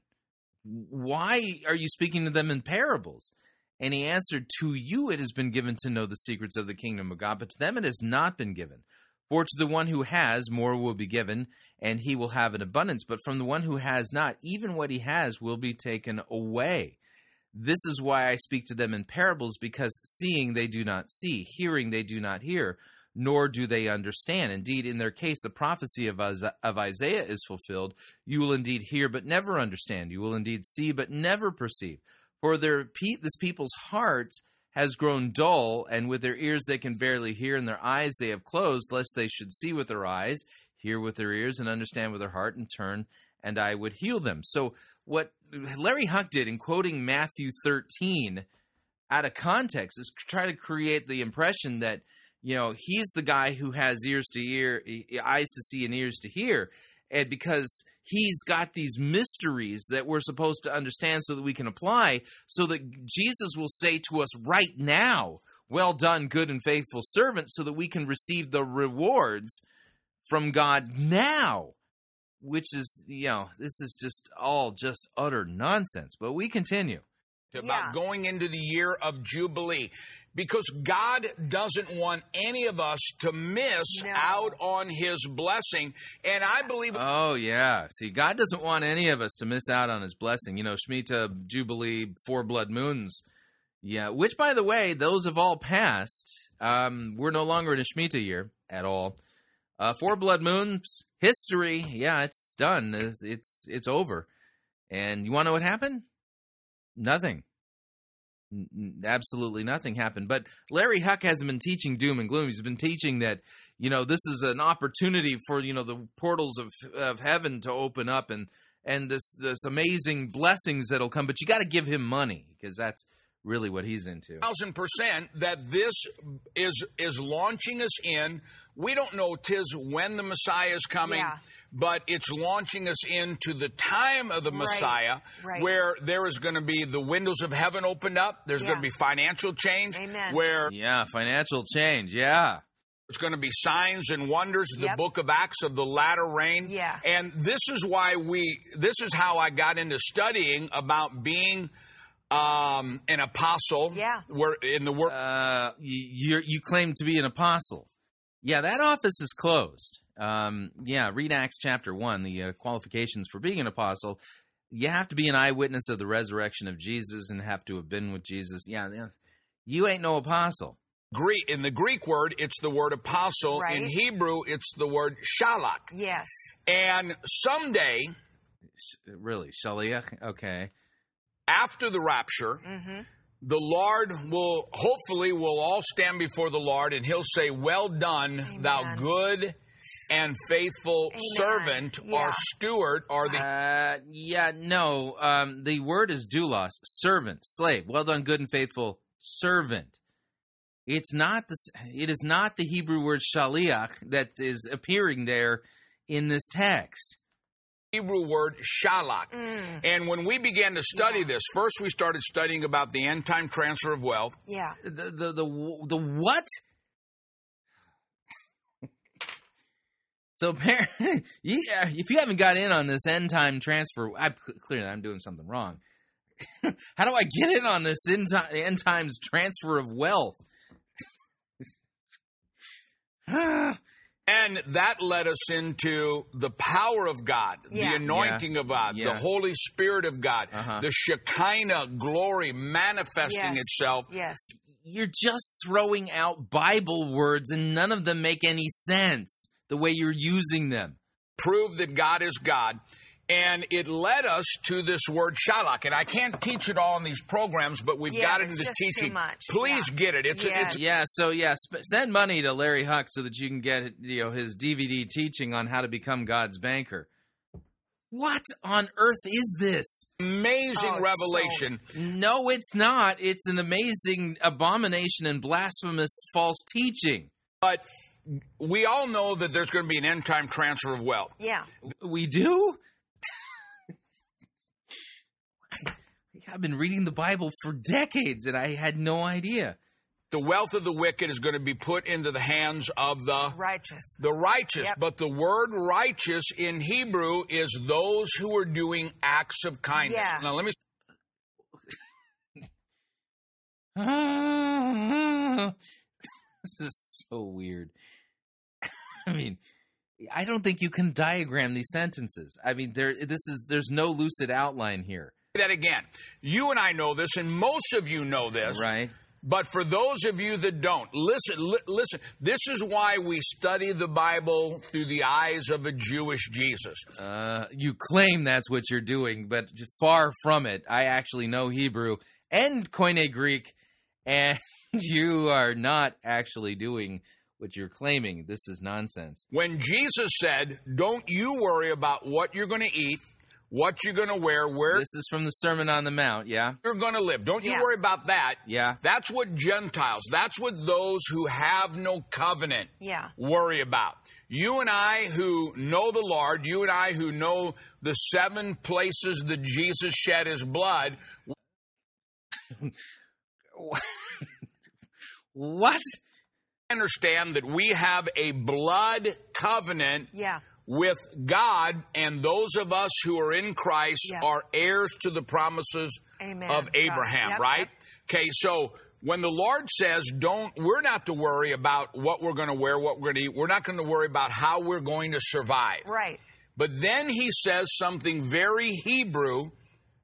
Why are you speaking to them in parables? And he answered, To you it has been given to know the secrets of the kingdom of God, but to them it has not been given. For to the one who has, more will be given, and he will have an abundance. But from the one who has not, even what he has will be taken away. This is why I speak to them in parables, because seeing they do not see, hearing they do not hear, nor do they understand. Indeed, in their case, the prophecy of, Isaiah is fulfilled. You will indeed hear, but never understand. You will indeed see, but never perceive. For their this people's hearts has grown dull, and with their ears they can barely hear, and their eyes they have closed, lest they should see with their eyes, hear with their ears, and understand with their heart, and turn, and I would heal them. So, what Larry Huch did in quoting Matthew 13 out of context is try to create the impression that, you know, he's the guy who has ears to ear, eyes to see, and ears to hear. And because he's got these mysteries that we're supposed to understand so that we can apply, so that Jesus will say to us right now, Well done, good and faithful servant, so that we can receive the rewards from God now. Which is, you know, this is just all just utter nonsense. But we continue. about going into the year of Jubilee. Because God doesn't want any of us to miss out on His blessing. And I believe. Oh, yeah. See, God doesn't want any of us to miss out on his blessing. You know, Shemitah, Jubilee, four blood moons. Yeah, which, by the way, those have all passed. Um, we're no longer in a Shemitah year at all. Uh, four blood moons, history. Yeah, it's done. It's, it's, it's over. And you want to know what happened? Nothing. N- absolutely nothing happened. But Larry Huch hasn't been teaching doom and gloom. He's been teaching that you know this is an opportunity for you know the portals of of heaven to open up and and this this amazing blessings that'll come. But you got to give him money because that's really what he's into. Thousand percent that this is is launching us in. We don't know tis when the Messiah is coming. Yeah. But it's launching us into the time of the Messiah, right. where there is going to be the windows of heaven opened up. There's going to be financial change, Amen. where Yeah, financial change. Yeah. It's going to be signs and wonders, the Yep. book of Acts of the latter rain. Yeah. And this is why we, this is how I got into studying about being um, an apostle. Yeah. Where in the word. Uh, you you claim to be an apostle. Yeah, that office is closed. Um, yeah, read Acts chapter one. The uh, qualifications for being an apostle. You have to be an eyewitness of the resurrection of Jesus and have to have been with Jesus. Yeah, yeah. You ain't no apostle. Greek in the Greek word, it's the word apostle. Right. In Hebrew, it's the word shalak. Yes. And someday, Really, shaliach. Okay. after the rapture, Mm-hmm. the Lord will hopefully will all stand before the Lord and he'll say, Well done, thou good and faithful servant or steward or the Uh, yeah, no. Um, the word is doulos, servant, slave. Well done, good and faithful servant. It's not the. It is not the Hebrew word shaliach that is appearing there in this text. Hebrew word shalak. Mm. And when we began to study this, first we started studying about the end time transfer of wealth. Yeah. The the the, the what? So apparently, yeah, if you haven't got in on this end time transfer, I clearly I'm doing something wrong. How do I get in on this end, ti- end times transfer of wealth? And that led us into the power of God, Yeah. the anointing of God, Yeah. the Holy Spirit of God, Uh-huh. the Shekinah glory manifesting Yes. itself. Yes. You're just throwing out Bible words, and none of them make any sense the way you're using them. Prove that God is God. And it led us to this word shalak. And I can't teach it all in these programs, but we've Yeah, got it in this just too teaching. much. Please Yeah. get it. It's, Yeah. it's Yeah, so yeah, sp- send money to Larry Huch so that you can get you know his DVD teaching on how to become God's banker. What on earth is this? amazing Oh, it's revelation. No, it's not. It's an amazing abomination and blasphemous false teaching. But we all know that there's going to be an end time transfer of wealth. Yeah. We do? I've been reading the Bible for decades and I had no idea. The wealth of the wicked is going to be put into the hands of the Righteous. the righteous. Yep. But the word righteous in Hebrew is those who are doing acts of kindness. Yeah. Now let me this is so weird. I mean, I don't think you can diagram these sentences. I mean, there this is there's no lucid outline here. that again. You and I know this, and most of you know this. Right. But for those of you that don't, listen, li- listen. This is why we study the Bible through the eyes of a Jewish Jesus. Uh, you claim that's what you're doing, but far from it. I actually know Hebrew and Koine Greek, and you are not actually doing what you're claiming. This is nonsense. When Jesus said, Don't you worry about what you're going to eat, what you're going to wear, where This is from the Sermon on the Mount, yeah? you're going to live. Don't you Yeah. worry about that. Yeah. That's what Gentiles, that's what those who have no covenant Yeah. worry about. You and I who know the Lord, you and I who know the seven places that Jesus shed his blood, What? Understand that we have a blood covenant Yeah. with God, and those of us who are in Christ Yeah. are heirs to the promises Amen. of Abraham, Yep, right? yep. Okay, so when the Lord says, don't, we're not to worry about what we're going to wear, what we're going to eat. We're not going to worry about how we're going to survive. Right. But then he says something very Hebrew,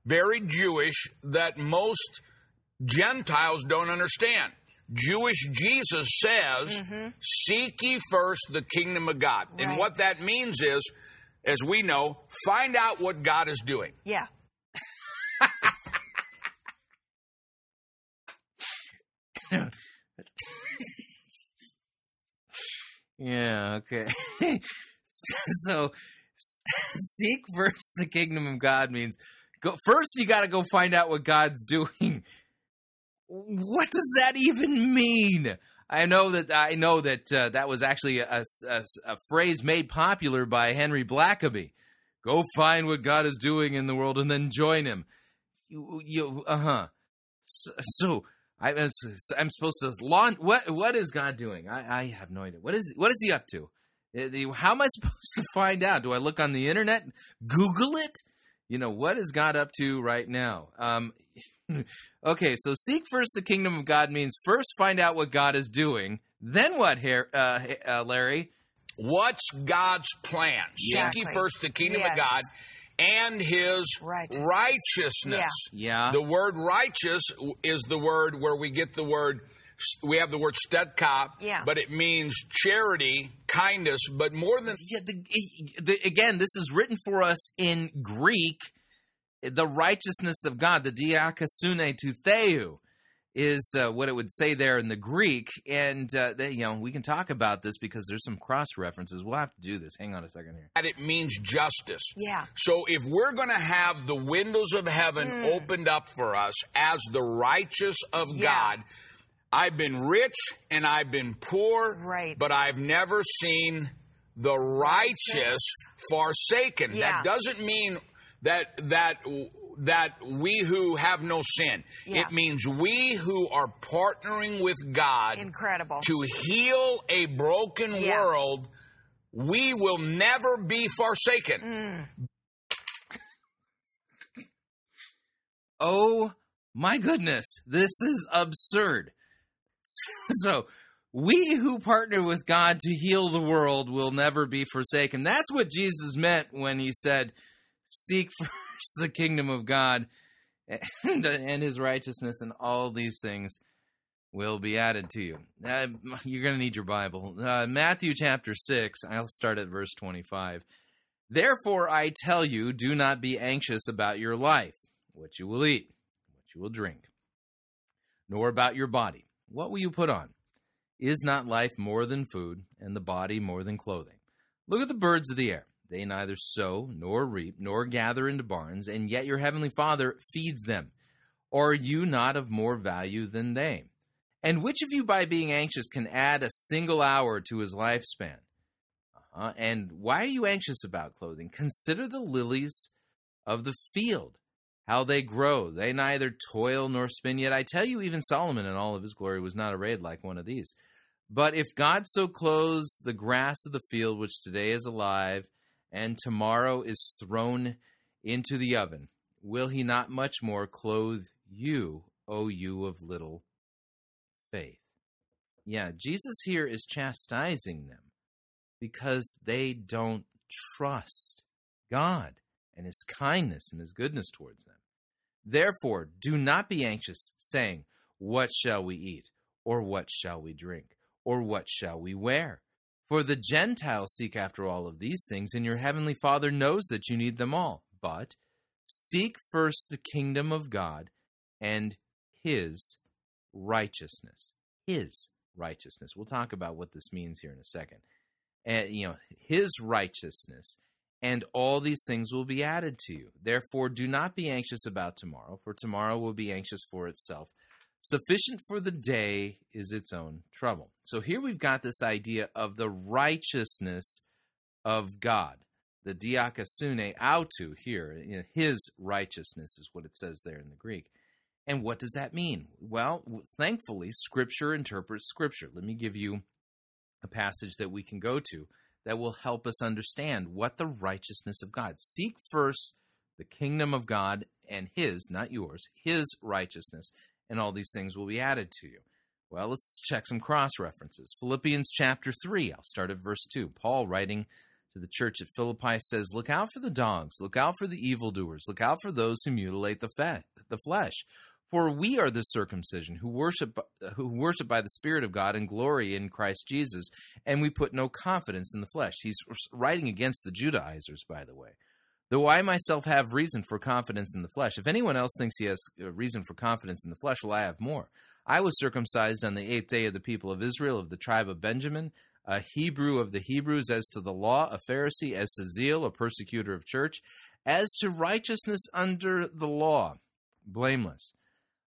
very Jewish, that most Gentiles don't understand. Jewish Jesus says, mm-hmm. Seek ye first the kingdom of God. And what that means is, as we know, find out what God is doing. Yeah. Yeah, okay. so seek first the kingdom of God means go first you got to go find out what God's doing. What does that even mean? I know that I know that uh, that was actually a, a- a phrase made popular by Henry Blackaby. Go find what God is doing in the world and then join Him. You, you uh huh. So, so I, I'm supposed to launch. What what is God doing? I, I have no idea. What is what is He up to? Uh, How am I supposed to find out? Do I look on the internet, Google it? You know what is God up to right now? Um, okay, so seek first the kingdom of God means first find out what God is doing. Then what, Har- uh, uh, Larry? What's God's plan? Yeah. Seek ye first the kingdom Yes. of God and his righteousness. Yeah. The word righteous is the word where we get the word, we have the word tzedakah, Yeah. but it means charity, kindness, but more than. Yeah, the, the, again, this is written for us in Greek. The righteousness of God, the diakasune to theou, is uh, what it would say there in the Greek. And, uh, they, you know, we can talk about this because there's some cross references. We'll have to do this. Hang on a second here. that it means justice. Yeah. So if we're going to have the windows of heaven Mm. opened up for us as the righteous of Yeah. God, I've been rich and I've been poor, Right. but I've never seen the righteous forsaken. Yeah. That doesn't mean that that that we who have no sin. Yeah. It means we who are partnering with God Incredible. to heal a broken Yeah. world, we will never be forsaken. Mm. Oh my goodness, this is absurd. So, we who partner with God to heal the world will never be forsaken. That's what Jesus meant when he said, Seek first the kingdom of God and, and his righteousness, and all these things will be added to you. Uh, you're going to need your Bible. Uh, Matthew chapter 6, I'll start at verse 25. Therefore, I tell you, do not be anxious about your life, what you will eat, what you will drink, nor about your body, what will you put on? Is not life more than food, and the body more than clothing? Look at the birds of the air. They neither sow, nor reap, nor gather into barns, and yet your heavenly Father feeds them. Are you not of more value than they? And which of you, by being anxious, can add a single hour to his lifespan? Uh, and why are you anxious about clothing? Consider the lilies of the field, how they grow. They neither toil nor spin. Yet I tell you, even Solomon in all of his glory was not arrayed like one of these. But if God so clothes the grass of the field, which today is alive and tomorrow is thrown into the oven, will he not much more clothe you, O you of little faith? Yeah, Jesus here is chastising them because they don't trust God and his kindness and his goodness towards them. Therefore, do not be anxious, saying, What shall we eat? Or what shall we drink? Or what shall we wear? For the Gentiles seek after all of these things, and your heavenly Father knows that you need them all. But seek first the kingdom of God and his righteousness. His righteousness. We'll talk about what this means here in a second. And you know, his righteousness and all these things will be added to you. Therefore, do not be anxious about tomorrow, for tomorrow will be anxious for itself. Sufficient for the day is its own trouble. So here we've got this idea of the righteousness of God. The diakasune autu here, his righteousness is what it says there in the Greek. And what does that mean? Well, thankfully, Scripture interprets Scripture. Let me give you a passage that we can go to that will help us understand what the righteousness of God. Seek first the kingdom of God and his, not yours, his righteousness, and all these things will be added to you. Well, let's check some cross references. Philippians chapter 3, I'll start at verse 2. Paul writing to the church at Philippi says, Look out for the dogs, look out for the evildoers, look out for those who mutilate the, fe- the flesh. For we are the circumcision who worship who worship by the Spirit of God and glory in Christ Jesus, and we put no confidence in the flesh. He's writing against the Judaizers, by the way. Though I myself have reason for confidence in the flesh, if anyone else thinks he has uh, reason for confidence in the flesh, well, I have more. I was circumcised on the eighth day of the people of Israel, of the tribe of Benjamin, a Hebrew of the Hebrews, as to the law, a Pharisee, as to zeal, a persecutor of church, as to righteousness under the law, blameless.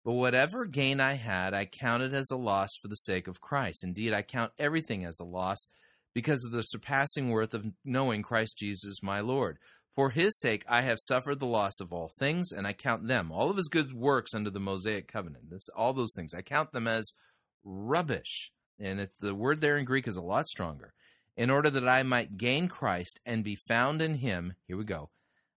But whatever gain I had, I counted as a loss for the sake of Christ. Indeed, I count everything as a loss because of the surpassing worth of knowing Christ Jesus my Lord. For his sake I have suffered the loss of all things, and I count them, all of his good works under the Mosaic covenant, this, all those things, I count them as rubbish. And the word there in Greek is a lot stronger. In order that I might gain Christ and be found in him, here we go,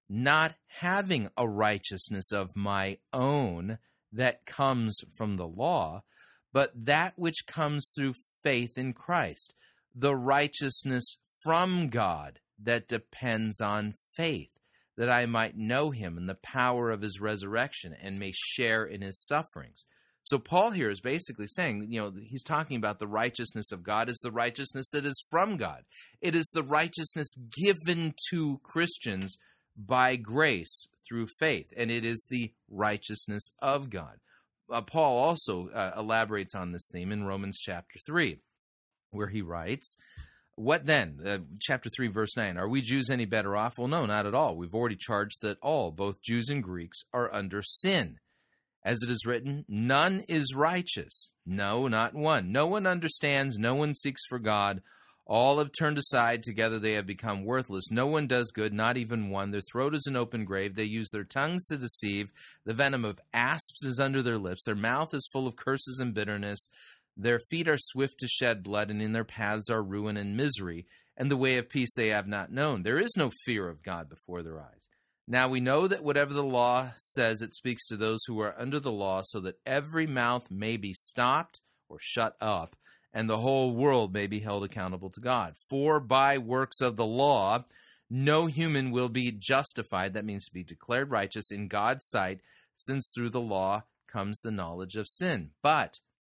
not having a righteousness of my own that comes from the law, but that which comes through faith in Christ, the righteousness from God that depends on faith, that I might know him and the power of his resurrection and may share in his sufferings. So Paul here is basically saying, you know, he's talking about the righteousness of God is the righteousness that is from God. It is the righteousness given to Christians by grace through faith, and it is the righteousness of God. Uh, Paul also uh, elaborates on this theme in Romans chapter 3, where he writes, What then? Uh, chapter 3, verse 9. Are we Jews any better off? Well, no, not at all. We've already charged that all, both Jews and Greeks, are under sin. As it is written, none is righteous. No, not one. No one understands. No one seeks for God. All have turned aside, together they have become worthless. No one does good, not even one. Their throat is an open grave. They use their tongues to deceive. The venom of asps is under their lips. Their mouth is full of curses and bitterness. Their feet are swift to shed blood, and in their paths are ruin and misery. And the way of peace they have not known. There is no fear of God before their eyes. Now we know that whatever the law says, it speaks to those who are under the law, so that every mouth may be stopped or shut up and the whole world may be held accountable to God. For by works of the law, no human will be justified, that means to be declared righteous in God's sight, since through the law comes the knowledge of sin. But,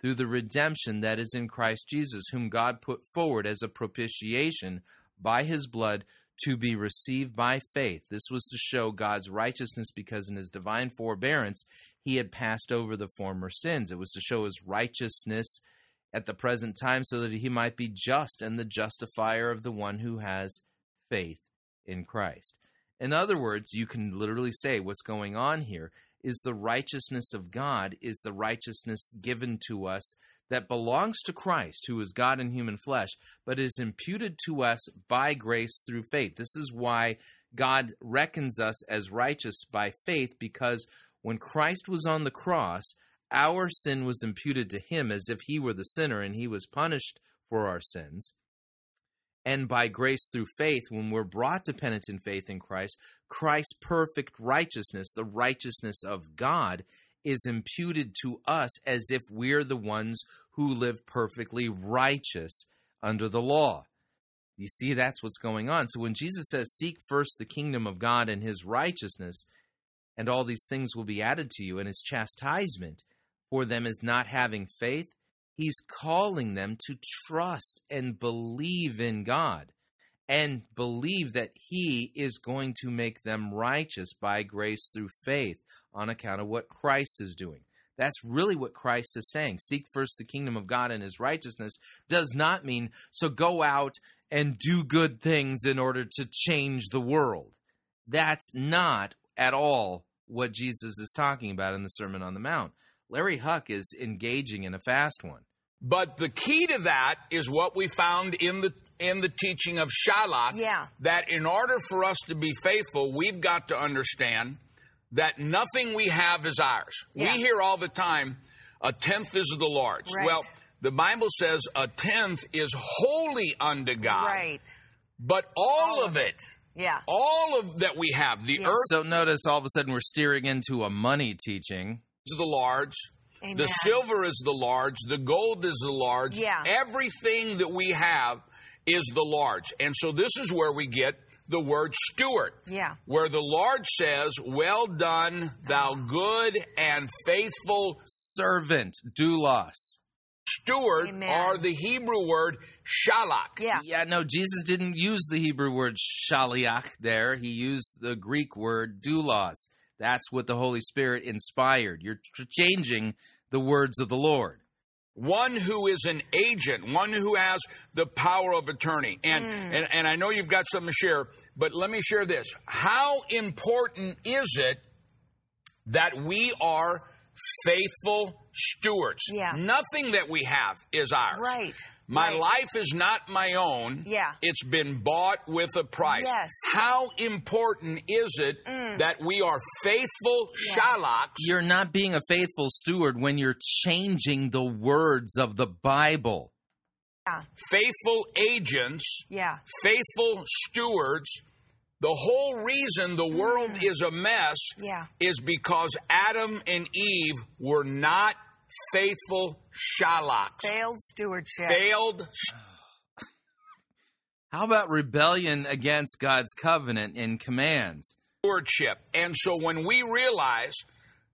through the redemption that is in Christ Jesus, whom God put forward as a propitiation by his blood to be received by faith. This was to show God's righteousness because in his divine forbearance he had passed over the former sins. It was to show his righteousness at the present time so that he might be just and the justifier of the one who has faith in Christ. In other words, you can literally say what's going on here is the righteousness of God is the righteousness given to us that belongs to Christ, who is God in human flesh, but is imputed to us by grace through faith. This is why God reckons us as righteous by faith, because when Christ was on the cross, our sin was imputed to him as if he were the sinner and he was punished for our sins. And by grace through faith, when we're brought to in faith in Christ, Christ's perfect righteousness, the righteousness of God, is imputed to us as if we're the ones who live perfectly righteous under the law. You see, that's what's going on. So when Jesus says, Seek first the kingdom of God and his righteousness, and all these things will be added to you, and his chastisement, for them as not having faith, he's calling them to trust and believe in God and believe that he is going to make them righteous by grace through faith on account of what Christ is doing. That's really what Christ is saying. Seek first the kingdom of God and his righteousness does not mean so go out and do good things in order to change the world. That's not at all what Jesus is talking about in the Sermon on the Mount. Larry Huch is engaging in a fast one. But the key to that is what we found in the in the teaching of Shalach. Yeah. That in order for us to be faithful, we've got to understand that nothing we have is ours. Yeah. We hear all the time, a tenth is the Lord's. Right. Well, the Bible says a tenth is holy unto God. Right. But all, of it, Yeah. all of that we have, the earth So notice all of a sudden we're steering into a money teaching. is the Lord's. Amen. The silver is the large. The gold is the large. Yeah. Everything that we have is the Lord's. And so this is where we get the word steward. Yeah. Where the Lord says, Well done, thou good and faithful servant, doulos. Steward, Amen. or the Hebrew word shalak. Yeah. Yeah, no, Jesus didn't use the Hebrew word shaliach there. He used the Greek word doulos. That's what the Holy Spirit inspired. You're tr- changing the words of the Lord. One who is an agent, one who has the power of attorney. And, Hmm. and, and I know you've got something to share, but let me share this. How important is it that we are faithful stewards? Yeah. Nothing that we have is ours. Right. My Right. life is not my own. Yeah. It's been bought with a price. Yes. How important is it Mm. that we are faithful shalaks? You're not being a faithful steward when you're changing the words of the Bible. Yeah. faithful agents, Yeah. faithful stewards. The whole reason the world is a mess Mm. Yeah. is because Adam and Eve were not faithful shalaks. Failed stewardship. Failed How about rebellion against God's covenant and commands? stewardship. And so when we realize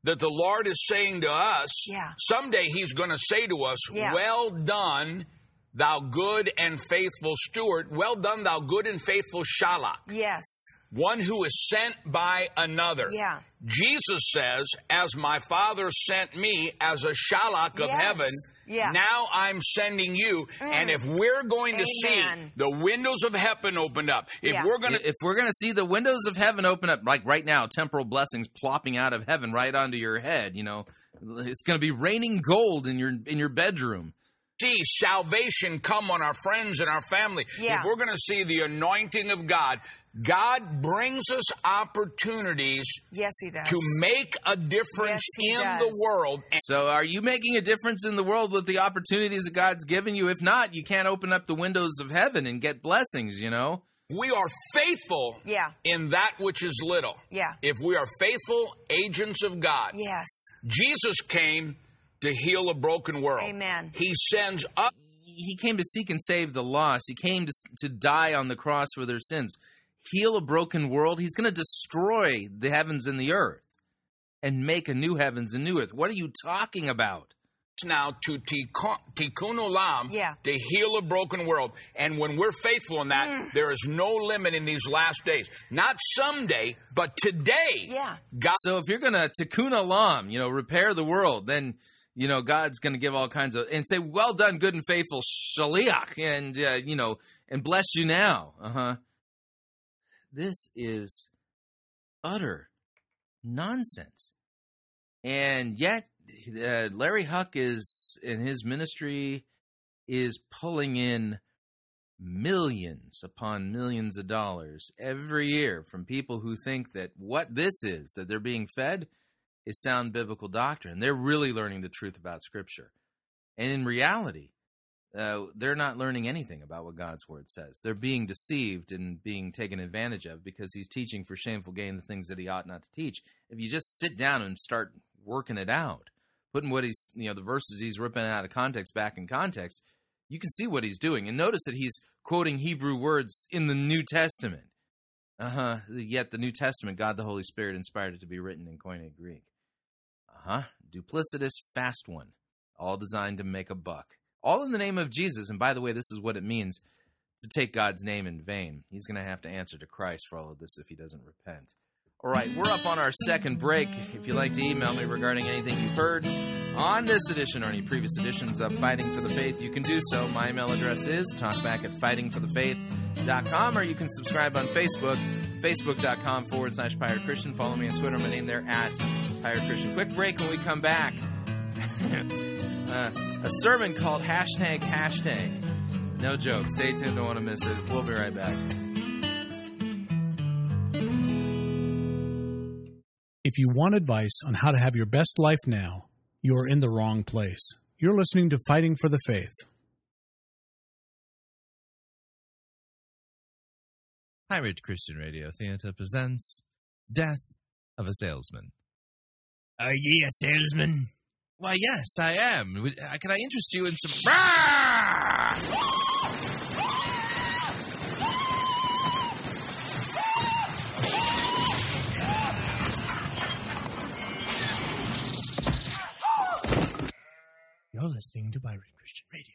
that the Lord is saying to us, Yeah. someday He's going to say to us, Yeah. Well done, thou good and faithful steward. Well done, thou good and faithful shalak. Yes. One who is sent by another. Yeah. Jesus says, As my Father sent me as a shalak of Yes. heaven, Yeah. now I'm sending you. Mm. And if we're going to see the windows of heaven opened up, if Yeah. we're going to. if we're going to see the windows of heaven open up like right now temporal blessings plopping out of heaven right onto your head you know it's going to be raining gold in your in your bedroom See salvation come on our friends and our family. Yeah. If we're going to see the anointing of God, God brings us opportunities Yes, he does. to make a difference Yes, he in does. the world. And so are you making a difference in the world with the opportunities that god's given you if not you can't open up the windows of heaven and get blessings you know we are faithful Yeah. in that which is little. Yeah. If we are faithful agents of God, Yes. Jesus came to heal a broken world. Amen. He sends us. he came to seek and save the lost he came to, to die on the cross for their sins heal a broken world he's going to destroy the heavens and the earth and make a new heavens and new earth what are you talking about now to tikkun tikkun olam, Yeah. to heal a broken world. And when we're faithful in that, Mm. there is no limit in these last days. Not someday, but today. Yeah. God So if you're gonna tikkun olam, you know, repair the world, then you know God's gonna give all kinds of and say, "Well done, good and faithful shaliach," and uh, you know, and bless you now. Uh huh. This is utter nonsense, and yet uh, Larry Huch is in his ministry is pulling in millions upon millions of dollars every year from people who think that what this is that they're being fed is sound biblical doctrine. They're really learning the truth about Scripture. And in reality, uh, they're not learning anything about what God's Word says. They're being deceived and being taken advantage of because he's teaching for shameful gain the things that he ought not to teach. If you just sit down and start working it out, putting what he's, you know, the verses he's ripping out of context back in context, you can see what he's doing. And notice that he's quoting Hebrew words in the New Testament. Uh huh. Yet the New Testament, God the Holy Spirit inspired it to be written in Koine Greek. Uh huh. Duplicitous, fast one. All designed to make a buck. All in the name of Jesus. And by the way, this is what it means to take God's name in vain. He's going to have to answer to Christ for all of this if he doesn't repent. All right, we're up on our second break. If you'd like to email me regarding anything you've heard on this edition or any previous editions of Fighting for the Faith, you can do so. My email address is talkback at fightingforthefaith.com or you can subscribe on Facebook, facebook.com forward slash Pirate Christian. Follow me on Twitter, my name there at Pirate Christian. Quick break when we come back. Uh, a sermon called hashtag hashtag. No joke. Stay tuned. Don't want to miss it. We'll be right back. If you want advice on how to have your best life now, you're in the wrong place. You're listening to Fighting for the Faith. Pirate Christian Radio Theater presents Death of a Salesman. Are ye a salesman? Why, yes, I am. Uh, Can I interest you in some. You're listening to Pirate Christian Radio.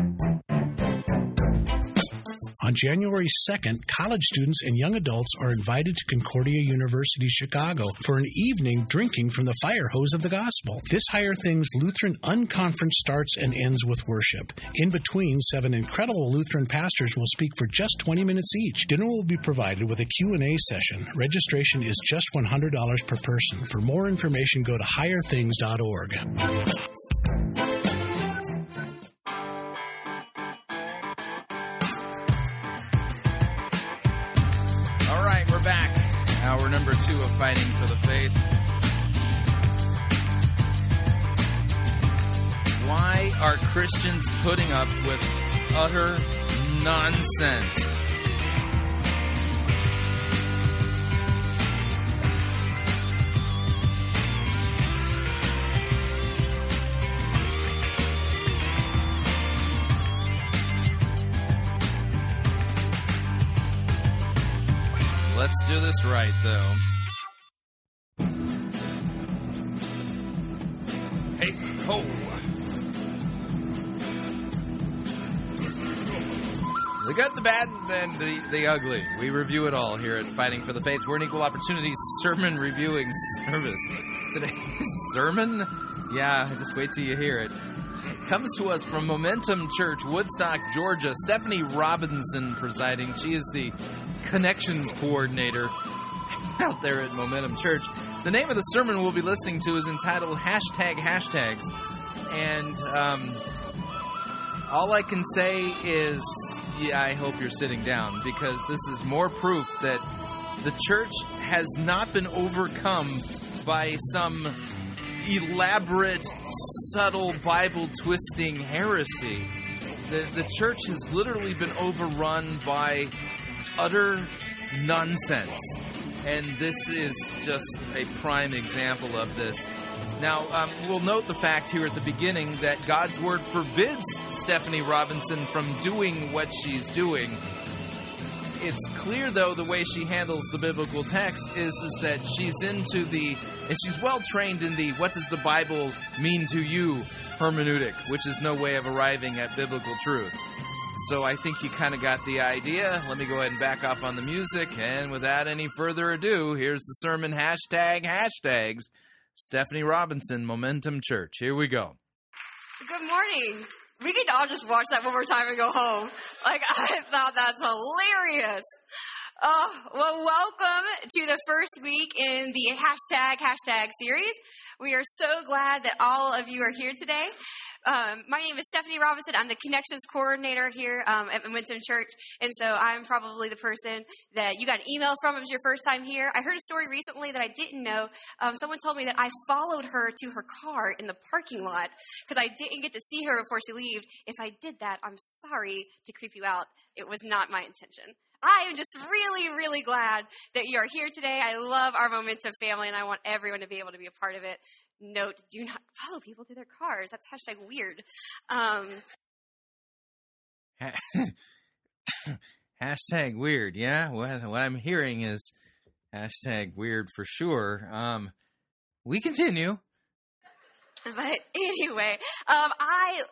On January 2nd, college students and young adults are invited to Concordia University, Chicago for an evening drinking from the fire hose of the gospel. This Higher Things Lutheran Unconference starts and ends with worship. In between, seven incredible Lutheran pastors will speak for just 20 minutes each. Dinner will be provided with a Q&A session. Registration is just $100 per person. For more information, go to higherthings.org. number two of Fighting for the Faith. Why are Christians putting up with utter nonsense? Let's do this right, though. Hey, ho! The good, the bad, and the, the ugly. We review it all here at Fighting for the Faith. We're an equal opportunity sermon reviewing service. Today's sermon? Yeah, just wait till you hear it. Comes to us from Momentum Church, Woodstock, Georgia. Stephanie Robinson presiding. She is the connections coordinator out there at Momentum Church. The name of the sermon we'll be listening to is entitled Hashtag Hashtags. And um, all I can say is, yeah, I hope you're sitting down because this is more proof that the church has not been overcome by some elaborate, subtle Bible twisting heresy. The, the church has literally been overrun by utter nonsense. And this is just a prime example of this. Now, um, we'll note the fact here at the beginning that God's Word forbids Stephanie Robinson from doing what she's doing. It's clear, though, the way she handles the biblical text is, is that she's into the, and she's well trained in the what does the Bible mean to you hermeneutic, which is no way of arriving at biblical truth. So I think you kind of got the idea. Let me go ahead and back off on the music. And without any further ado, here's the sermon hashtag hashtags. Stephanie Robinson, Momentum Church. Here we go. Good morning. We could all just watch that one more time and go home. Like, I thought that's hilarious. Oh, well, welcome to the first week in the hashtag hashtag series. We are so glad that all of you are here today. Um, my name is Stephanie Robinson. I'm the connections coordinator here um, at Momentum Church, and so I'm probably the person that you got an email from. It was your first time here. I heard a story recently that I didn't know. Um, someone told me that I followed her to her car in the parking lot because I didn't get to see her before she left. If I did that, I'm sorry to creep you out. It was not my intention. I am just really, really glad that you are here today. I love our Momentum family, and I want everyone to be able to be a part of it. Note: Do not follow people to their cars. That's hashtag weird. Um, hashtag weird. Yeah, what what I'm hearing is hashtag weird for sure. Um, we continue. But anyway, um, I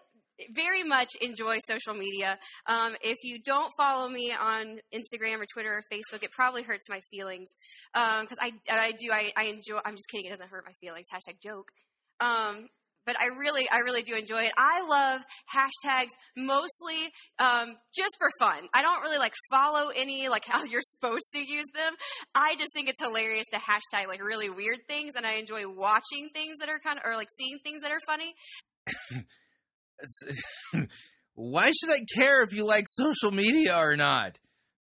very much enjoy social media. Um, if you don't follow me on Instagram or Twitter or Facebook, it probably hurts my feelings because I, I do I, I enjoy. I'm just kidding. It doesn't hurt my feelings. Hashtag joke. Um, but I really, I really do enjoy it. I love hashtags mostly um, just for fun. I don't really like follow any like how you're supposed to use them. I just think it's hilarious to hashtag like really weird things, and I enjoy watching things that are kind of or like seeing things that are funny. Why should I care if you like social media or not?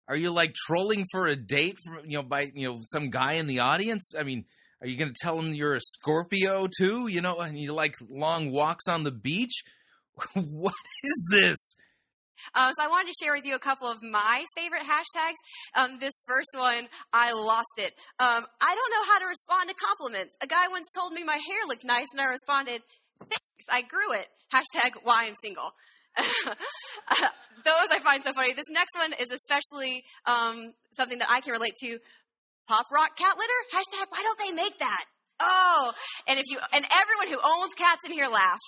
Are you like trolling for a date from you know by you know some guy in the audience? I mean, are you going to tell him you're a Scorpio too? You know, and you like long walks on the beach? what is this? Um, so I wanted to share with you a couple of my favorite hashtags. Um, this first one, I lost it. Um, I don't know how to respond to compliments. A guy once told me my hair looked nice, and I responded, "Thanks, I grew it." Hashtag why I'm single. Those I find so funny. This next one is especially um, something that I can relate to. Pop rock cat litter? Hashtag why don't they make that? Oh, and if you and everyone who owns cats in here laughs,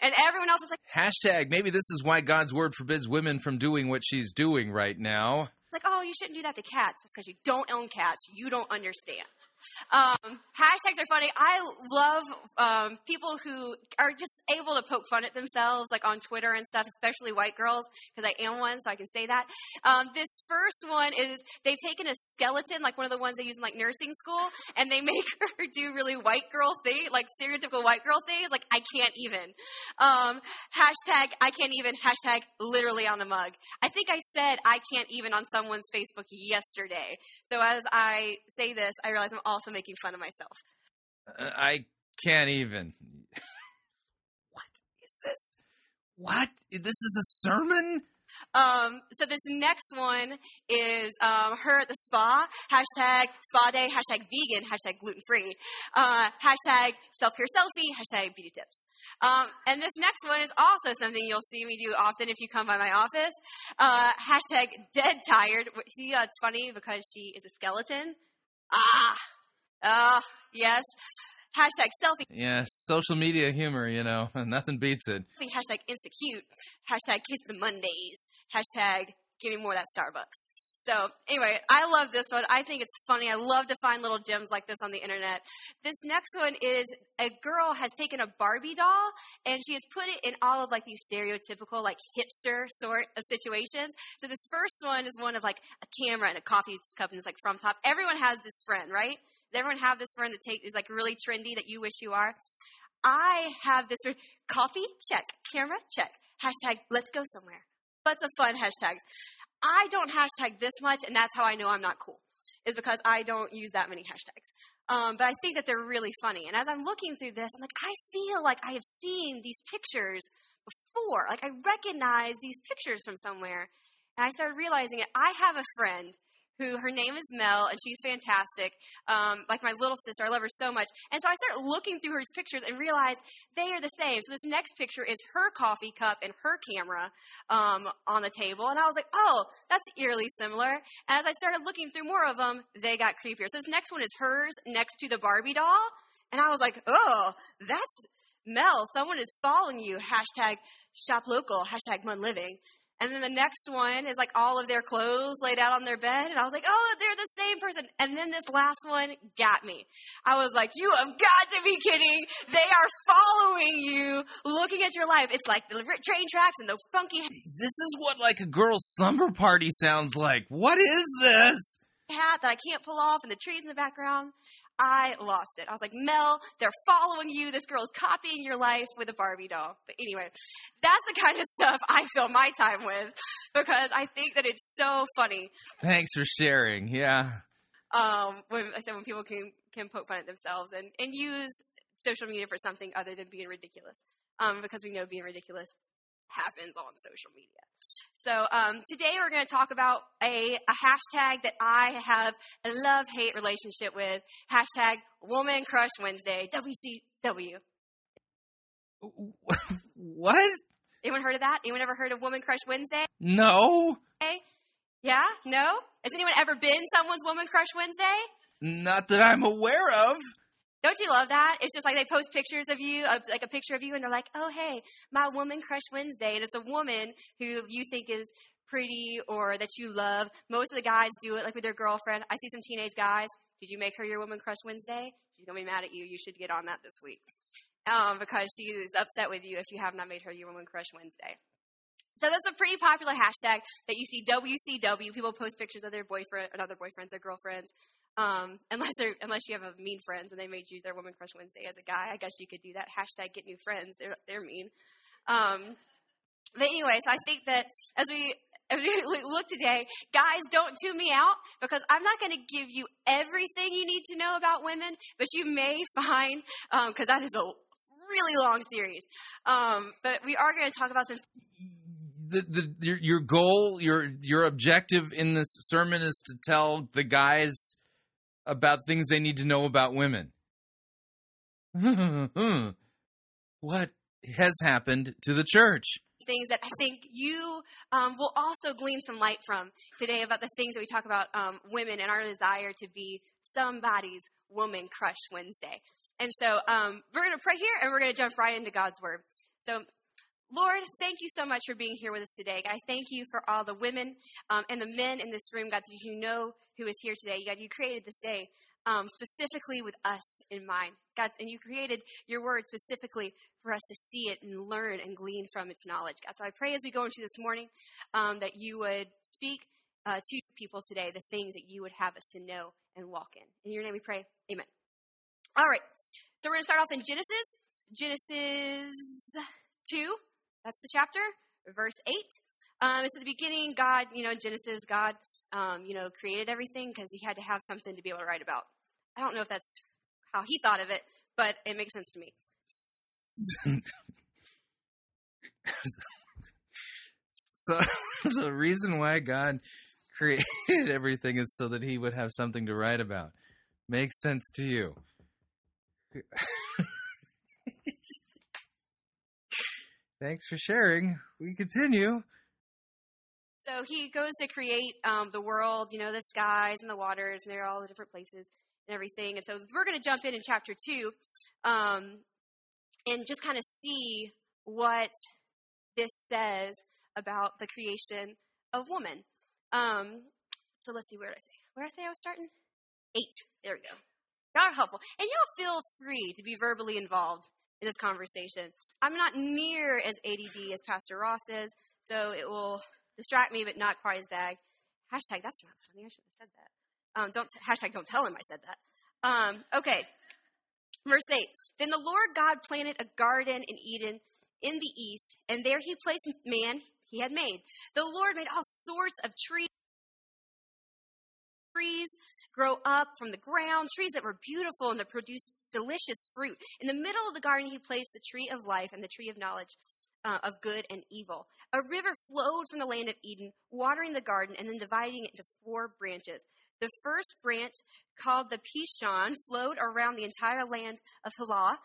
and everyone else is like, Hashtag maybe this is why God's word forbids women from doing what she's doing right now. like, oh, you shouldn't do that to cats. It's because you don't own cats. You don't understand. Um, hashtags are funny. I love um, people who are just able to poke fun at themselves, like on Twitter and stuff, especially white girls, because I am one, so I can say that. Um, this first one is they've taken a skeleton, like one of the ones they use in like nursing school, and they make her do really white girl things, like stereotypical white girl things. Like I can't even. Um, hashtag I can't even. Hashtag literally on the mug. I think I said I can't even on someone's Facebook yesterday. So as I say this, I realize I'm also making fun of myself. Uh, I can't even. what is this? What? This is a sermon? Um, so this next one is um, her at the spa. Hashtag spa day. Hashtag vegan. Hashtag gluten free. Uh, hashtag self care selfie. Hashtag beauty tips. Um, and this next one is also something you'll see me do often if you come by my office. Uh, hashtag dead tired. See, uh, it's funny because she is a skeleton. Ah, ah, yes. Hashtag selfie. Yeah, social media humor, you know, nothing beats it. Hashtag insta cute. Hashtag kiss the Mondays. Hashtag give me more of that Starbucks. So anyway, I love this one. I think it's funny. I love to find little gems like this on the internet. This next one is a girl has taken a Barbie doll and she has put it in all of like these stereotypical like hipster sort of situations. So this first one is one of like a camera and a coffee cup and it's like from top. Everyone has this friend, right? Does everyone have this friend that take, is like really trendy that you wish you are? I have this friend, coffee check, camera check, hashtag let's go somewhere. Lots of fun hashtags. I don't hashtag this much, and that's how I know I'm not cool, is because I don't use that many hashtags. Um, but I think that they're really funny. And as I'm looking through this, I'm like, I feel like I have seen these pictures before. Like I recognize these pictures from somewhere. And I started realizing it. I have a friend who her name is Mel, and she's fantastic. Um, like my little sister, I love her so much. And so I start looking through her pictures and realize they are the same. So this next picture is her coffee cup and her camera um, on the table, and I was like, oh, that's eerily similar. As I started looking through more of them, they got creepier. So this next one is hers next to the Barbie doll, and I was like, oh, that's Mel. Someone is following you. Hashtag shop local. Hashtag Mun Living. And then the next one is like all of their clothes laid out on their bed. And I was like, oh, they're the same person. And then this last one got me. I was like, you have got to be kidding. They are following you, looking at your life. It's like the train tracks and the funky. This is what like a girl's slumber party sounds like. What is this? Hat that I can't pull off and the trees in the background. I lost it. I was like, Mel, they're following you. This girl is copying your life with a Barbie doll. But anyway, that's the kind of stuff I fill my time with because I think that it's so funny. Thanks for sharing. Yeah. Um, when I said when people can can poke fun at themselves and and use social media for something other than being ridiculous. Um, because we know being ridiculous happens on social media. So um, today we're going to talk about a, a hashtag that I have a love hate relationship with. Hashtag Woman Crush Wednesday. WCW. What? Anyone heard of that? Anyone ever heard of Woman Crush Wednesday? No, Okay. Yeah? No? Has anyone ever been someone's Woman Crush Wednesday? not that I'm aware of. Don't you love that? It's just like they post pictures of you, like a picture of you, and they're like, "Oh, hey, my woman crush Wednesday," and it's a woman who you think is pretty or that you love. Most of the guys do it like with their girlfriend. I see some teenage guys. Did you make her your woman crush Wednesday? She's gonna be mad at you. You should get on that this week um, because she is upset with you if you have not made her your woman crush Wednesday. So that's a pretty popular hashtag that you see WCW. People post pictures of their boyfriend, or not their boyfriends, their girlfriends. Um, unless unless you have a mean friends and they made you their woman crush Wednesday as a guy, I guess you could do that. Hashtag get new friends. They're they're mean. Um, but anyway, so I think that as we as we look today, guys, don't tune me out because I'm not going to give you everything you need to know about women, but you may find because that is a really long series. Um, but we are going to talk about some The, the your, your goal, your your objective in this sermon is to tell the guys about things they need to know about women. what has happened to the church? things that I think you um, will also glean some light from today about the things that we talk about um, women and our desire to be somebody's woman crush Wednesday. And so um, we're going to pray here and we're going to jump right into God's word. So, Lord, thank you so much for being here with us today. I thank you for all the women um, and the men in this room, God, that you know who is here today. God, you created this day um, specifically with us in mind. God, and you created your word specifically for us to see it and learn and glean from its knowledge. God, so I pray as we go into this morning um, that you would speak uh, to people today the things that you would have us to know and walk in. In your name we pray. Amen. All right. So we're going to start off in Genesis. Genesis 2. That's the chapter. Verse 8. Um, it's at the beginning, God, you know, Genesis, God, um, you know, created everything because he had to have something to be able to write about. I don't know if that's how he thought of it, but it makes sense to me. so the reason why God created everything is so that he would have something to write about. Makes sense to you. Thanks for sharing. We continue. So he goes to create um, the world, you know, the skies and the waters, and they're all the different places and everything. And so we're going to jump in in chapter two um, and just kind of see what this says about the creation of woman. Um, so let's see, where did I say? Where did I say I was starting? Eight. There we go. Y'all are helpful. And y'all feel free to be verbally involved in this conversation. I'm not near as ADD as Pastor Ross is, so it will distract me, but not quite as bad. Hashtag, that's not funny. I should have said that. Um, don't hashtag, don't tell him I said that. Um, okay. Verse 8. Then the Lord God planted a garden in Eden in the east, and there he placed man he had made. The Lord made all sorts of trees trees grow up from the ground, trees that were beautiful and that produced delicious fruit. In the middle of the garden, he placed the tree of life and the tree of knowledge uh, of good and evil. A river flowed from the land of Eden, watering the garden and then dividing it into four branches. The first branch, called the Pishon, flowed around the entire land of Halah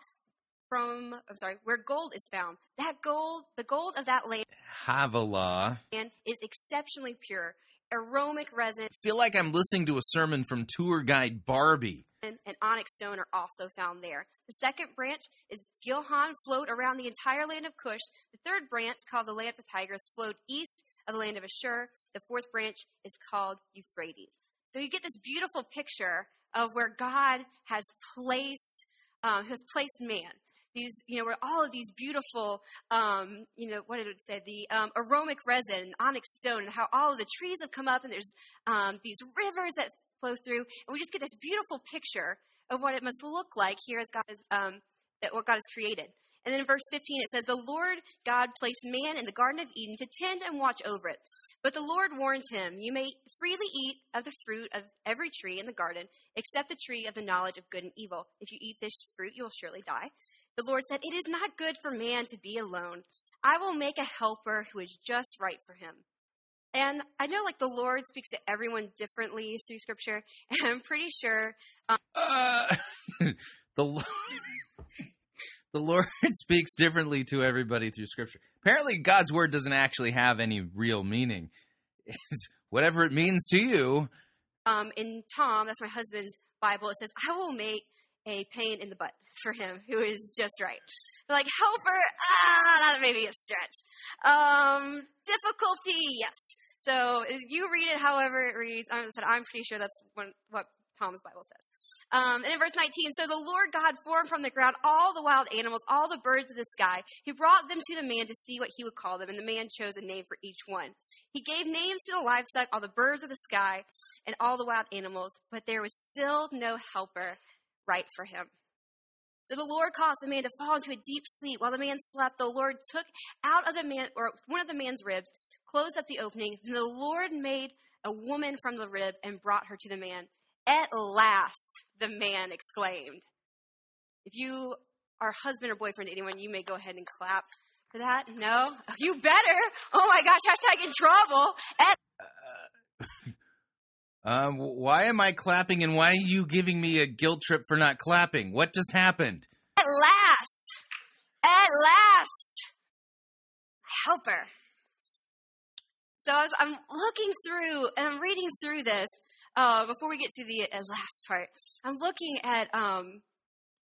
from, I'm sorry, where gold is found. That gold, the gold of that land Havilah. is exceptionally pure. Aromatic resin feel like I'm listening to a sermon from tour guide Barbie. and onyx stone are also found there. The second branch is Gilhan, flowed around the entire land of Cush. The third branch, called the land of the Tigris, flowed east of the land of Ashur. The fourth branch is called Euphrates. So you get this beautiful picture of where God has placed, um, has placed man. These, you know, where all of these beautiful, um, you know, what did it say? The um, aromatic resin and onyx stone, and how all of the trees have come up, and there's um, these rivers that flow through, and we just get this beautiful picture of what it must look like here as God is, um, what God has created. And then in verse 15 it says, The Lord God placed man in the Garden of Eden to tend and watch over it. But the Lord warned him, You may freely eat of the fruit of every tree in the garden, except the tree of the knowledge of good and evil. If you eat this fruit, you will surely die. The Lord said, It is not good for man to be alone. I will make a helper who is just right for him. And I know, like, the Lord speaks to everyone differently through Scripture, and I'm pretty sure. Um, uh, the Lord, the Lord speaks differently to everybody through Scripture. Apparently, God's word doesn't actually have any real meaning. It's whatever it means to you. Um, in Tom, that's my husband's Bible, it says, "I will make a pain in the butt for him who is just right." Like helper, ah, that may be a stretch. Um, difficulty, yes. So you read it however it reads. I said I'm pretty sure that's when, what Tom's Bible says. Um, and in verse 19, so the Lord God formed from the ground all the wild animals, all the birds of the sky. He brought them to the man to see what he would call them, and the man chose a name for each one. He gave names to the livestock, all the birds of the sky, and all the wild animals, but there was still no helper right for him. So the Lord caused the man to fall into a deep sleep. While the man slept, the Lord took out of the man, or one of the man's ribs, closed up the opening. Then the Lord made a woman from the rib and brought her to the man. At last, the man exclaimed. If you are husband or boyfriend to anyone, you may go ahead and clap for that. No? You better. Oh my gosh, hashtag in trouble. At- uh, uh, um, why am I clapping and why are you giving me a guilt trip for not clapping? What just happened? At last. At last. Helper. So as I'm looking through and I'm reading through this, uh, before we get to the uh, last part, I'm looking at um,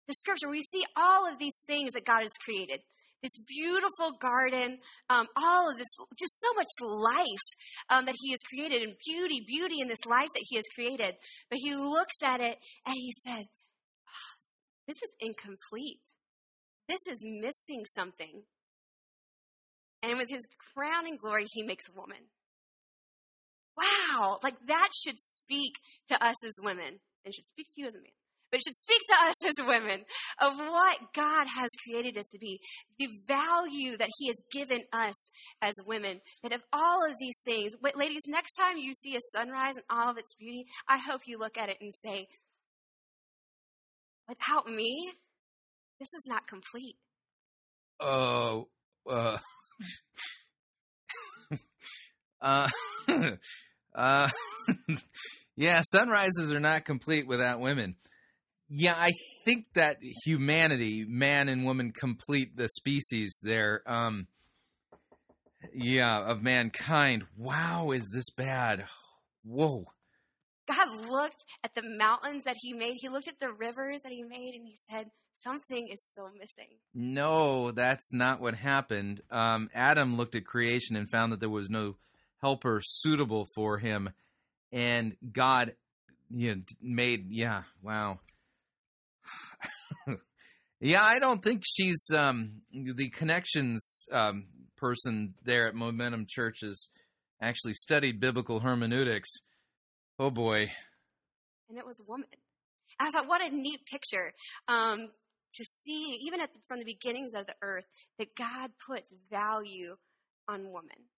the scripture where you see all of these things that God has created. This beautiful garden, um, all of this, just so much life um, that He has created, and beauty, beauty in this life that He has created. But He looks at it and He said, oh, This is incomplete. This is missing something. And with His crowning glory, He makes a woman wow, like that should speak to us as women and should speak to you as a man. But it should speak to us as women of what God has created us to be, the value that He has given us as women. That of all of these things, but ladies, next time you see a sunrise and all of its beauty, I hope you look at it and say, without me, this is not complete. Oh, uh, uh, uh, yeah, sunrises are not complete without women. Yeah, I think that humanity, man and woman, complete the species there. Um, yeah, of mankind. Wow, is this bad? Whoa. God looked at the mountains that He made. He looked at the rivers that He made, and He said, "Something is still missing." No, that's not what happened. Um, Adam looked at creation and found that there was no helper suitable for him and god you know made yeah wow yeah i don't think she's um the connections um person there at momentum churches actually studied biblical hermeneutics. Oh boy. And it was a woman. I thought what a neat picture um to see even the, from the beginnings of the earth that god puts value on woman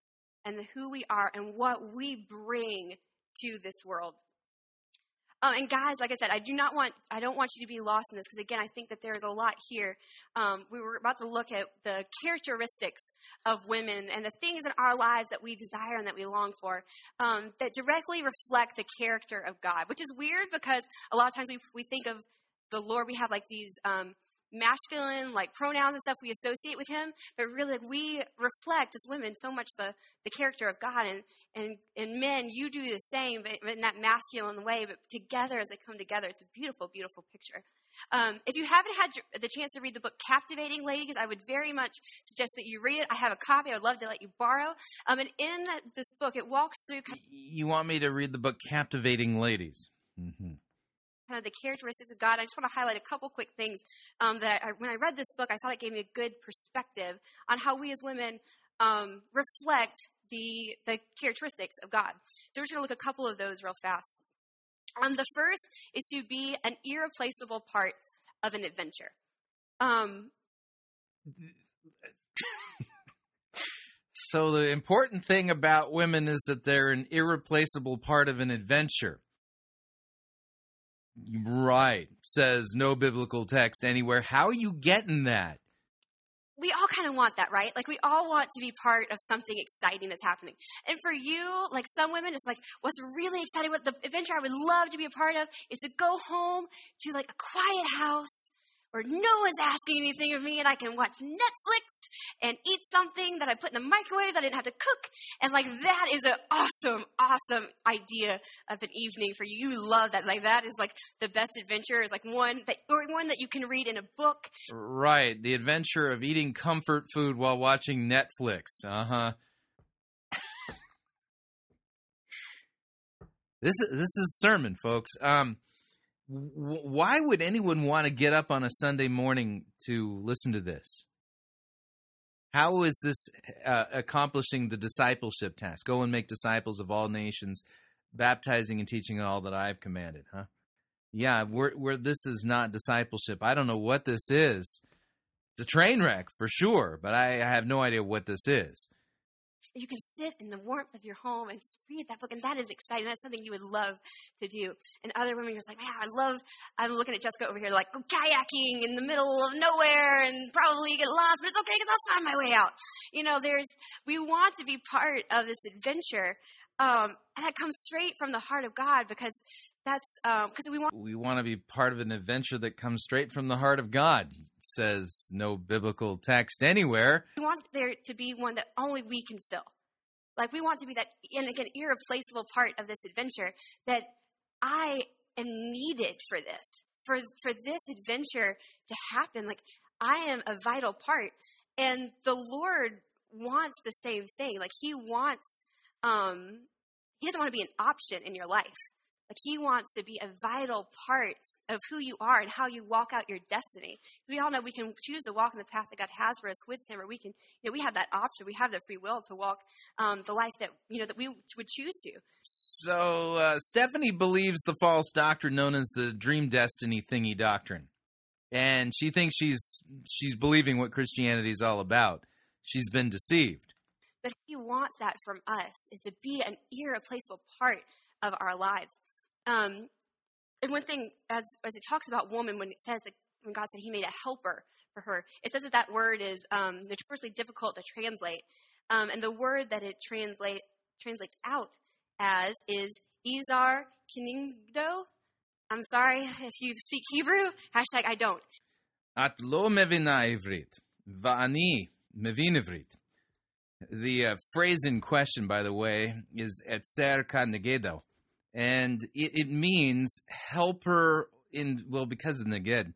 and the, who we are and what we bring to this world. Um, and guys, like I said, I do not want, I don't want you to be lost in this because again, I think that there is a lot here. Um, we were about to look at the characteristics of women and the things in our lives that we desire and that we long for um, that directly reflect the character of God, which is weird because a lot of times we, we think of the Lord, we have like these um, masculine like pronouns and stuff we associate with him. But really like, we reflect as women so much the the character of god. And and and men you do the same but in that masculine way. But together as they come together it's a beautiful beautiful picture. Um, if you haven't had the chance to read the book captivating ladies i would very much suggest that you read it. I have a copy. I would love to let you borrow. Um, and in this book it walks through you want me to read the book captivating ladies? Mm-hmm kind of the characteristics of God. I just want to highlight a couple quick things um, that I, when I read this book, I thought it gave me a good perspective on how we as women um, reflect the the characteristics of God. So we're just going to look a couple of those real fast. Um, the first is to be an irreplaceable part of an adventure. Um, so the important thing about women is that they're an irreplaceable part of an adventure Right. Says no biblical text anywhere. How are you getting that? we all kind of want that, right? Like we all want to be part of something exciting that's happening. And for you, like some women, it's like what's really exciting, what the adventure I would love to be a part of is to go home to like a quiet house where no one's asking anything of me and I can watch Netflix and eat something that I put in the microwave that I didn't have to cook. And like that is an awesome, awesome idea of an evening for you. You love that. Like that is like the best adventure is like one that or one that you can read in a book. Right. The adventure of eating comfort food while watching Netflix. Uh-huh. this is this is sermon, folks. Um why would anyone want to get up on a Sunday morning to listen to this? How is this uh, accomplishing the discipleship task? Go and make disciples of all nations, baptizing and teaching all that I've commanded, huh? Yeah, we're, we're, this is not discipleship. I don't know what this is. It's a train wreck for sure, but I, I have no idea what this is you can sit in the warmth of your home and just read that book, and that is exciting. That's something you would love to do. And other women you're like, man, I love. I'm looking at Jessica over here, like kayaking in the middle of nowhere, and probably get lost, but it's okay because I'll find my way out. You know, there's we want to be part of this adventure, um, and that comes straight from the heart of God because that's because um, we want we want to be part of an adventure that comes straight from the heart of God. Says no biblical text anywhere. We want there to be one that only we can fill. Like we want to be that, and again, irreplaceable part of this adventure that I am needed for this, for for this adventure to happen. Like I am a vital part, and the Lord wants the same thing. Like He wants um, he doesn't want to be an option in your life. Like he wants to be a vital part of who you are and how you walk out your destiny. We all know we can choose to walk in the path that God has for us with Him, or we can, you know, we have that option. We have the free will to walk um, the life that you know that we would choose to. So uh, Stephanie believes the false doctrine known as the dream destiny thingy doctrine, and she thinks she's she's believing what Christianity is all about. She's been deceived. He wants that from us is to be an irreplaceable part of our lives. Um, and one thing, as, as it talks about woman, when it says that when God said He made a helper for her, it says that that word is um, notoriously difficult to translate. Um, and the word that it translate, translates out as is Izar Kiningdo. I'm sorry if you speak Hebrew. Hashtag I don't. At lo mevina ivrit, va'ani mevin ivrit. The uh, phrase in question, by the way, is etzer negedo, and it, it, means helper in well because of neged,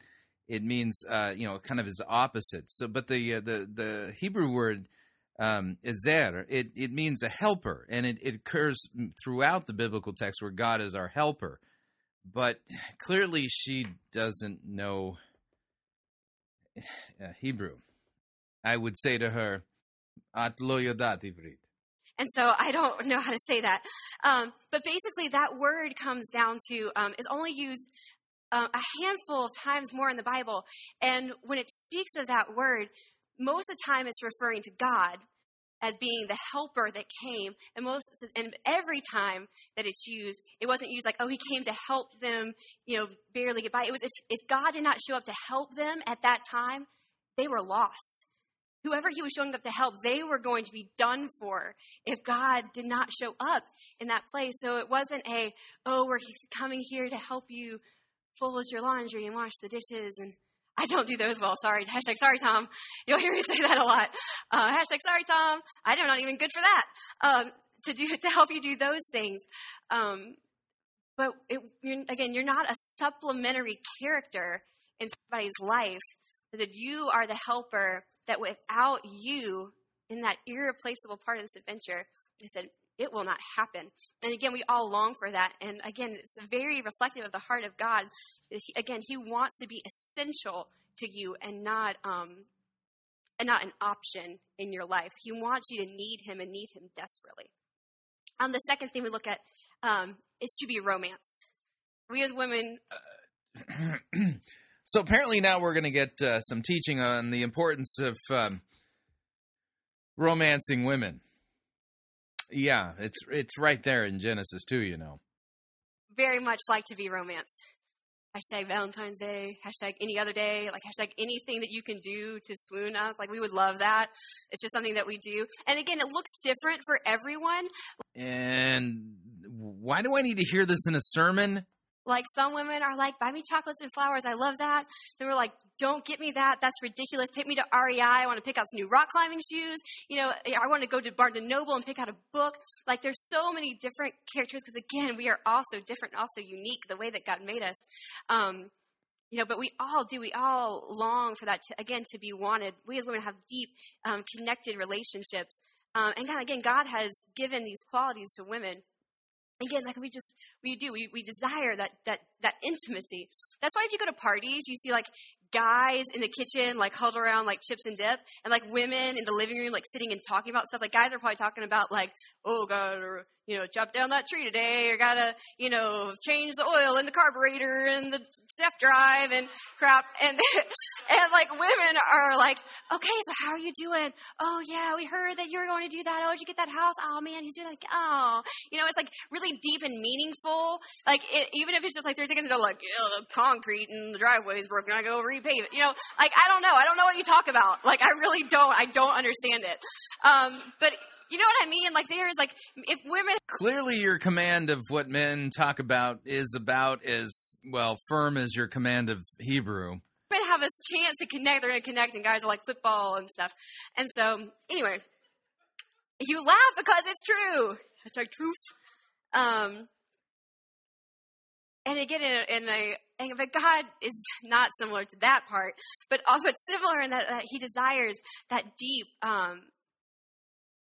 it means uh, you know kind of his opposite. So, but the uh, the the Hebrew word um, ezer it it means a helper, and it, it occurs throughout the biblical text where God is our helper. But clearly, she doesn't know uh, Hebrew. I would say to her And so I don't know how to say that. Um, but basically, that word comes down to um, is only used uh, a handful of times more in the Bible. And when it speaks of that word, most of the time it's referring to God as being the helper that came. And most and every time that it's used, it wasn't used like, oh, he came to help them, you know, barely get by. It was if, if God did not show up to help them at that time, they were lost whoever he was showing up to help, they were going to be done for if God did not show up in that place. So it wasn't a, oh, we're coming here to help you fold your laundry and wash the dishes. And I don't do those well. Sorry. Hashtag sorry, Tom. You'll hear me say that a lot. Uh, hashtag sorry, Tom. I'm not even good for that. Um, to do, to help you do those things. Um, but it, you're, again, you're not a supplementary character in somebody's life. That you are the helper that without you in that irreplaceable part of this adventure, they said, it will not happen. And again, we all long for that. And again, it's very reflective of the heart of God. Again, He wants to be essential to you and not um, and not an option in your life. He wants you to need Him and need Him desperately. Um, the second thing we look at um, is to be romanced. We as women. So apparently now we're going to get uh, some teaching on the importance of um, romancing women. Yeah, it's it's right there in Genesis too, you know. Very much like to be romance. hashtag Valentine's Day, hashtag any other day, like hashtag anything that you can do to swoon up. Like we would love that. It's just something that we do. And again, it looks different for everyone. And why do I need to hear this in a sermon? Like some women are like, buy me chocolates and flowers. I love that. Then we're like, don't get me that. That's ridiculous. Take me to REI. I want to pick out some new rock climbing shoes. You know, I want to go to Barnes and Noble and pick out a book. Like there's so many different characters because again, we are also different, also unique the way that God made us. Um, you know, but we all do. We all long for that to, again to be wanted. We as women have deep, um, connected relationships, um, and God, again, God has given these qualities to women again like we just we do we, we desire that that that intimacy. That's why if you go to parties you see like guys in the kitchen like huddled around like chips and dip and like women in the living room like sitting and talking about stuff. Like guys are probably talking about like oh god you know chop down that tree today or gotta you know change the oil in the carburetor and the step drive and crap. And and like women are like okay so how are you doing? Oh yeah we heard that you were going to do that. Oh did you get that house? Oh man he's doing that oh. You know it's like really deep and meaningful. Like it, even if it's just like they're thinking they're like yeah, the concrete and the driveway is broken i go re pave it. You know, like I don't know. I don't know what you talk about. Like I really don't. I don't understand it. Um, but you know what I mean? Like there is like if women Clearly, your command of what men talk about is about as well firm as your command of Hebrew. women have a chance to connect, they're going to connect, and guys are like football and stuff. And so, anyway, you laugh because it's true. Hashtag truth. Um, and again, in a, in a but God is not similar to that part, but but similar in that, that He desires that deep, um,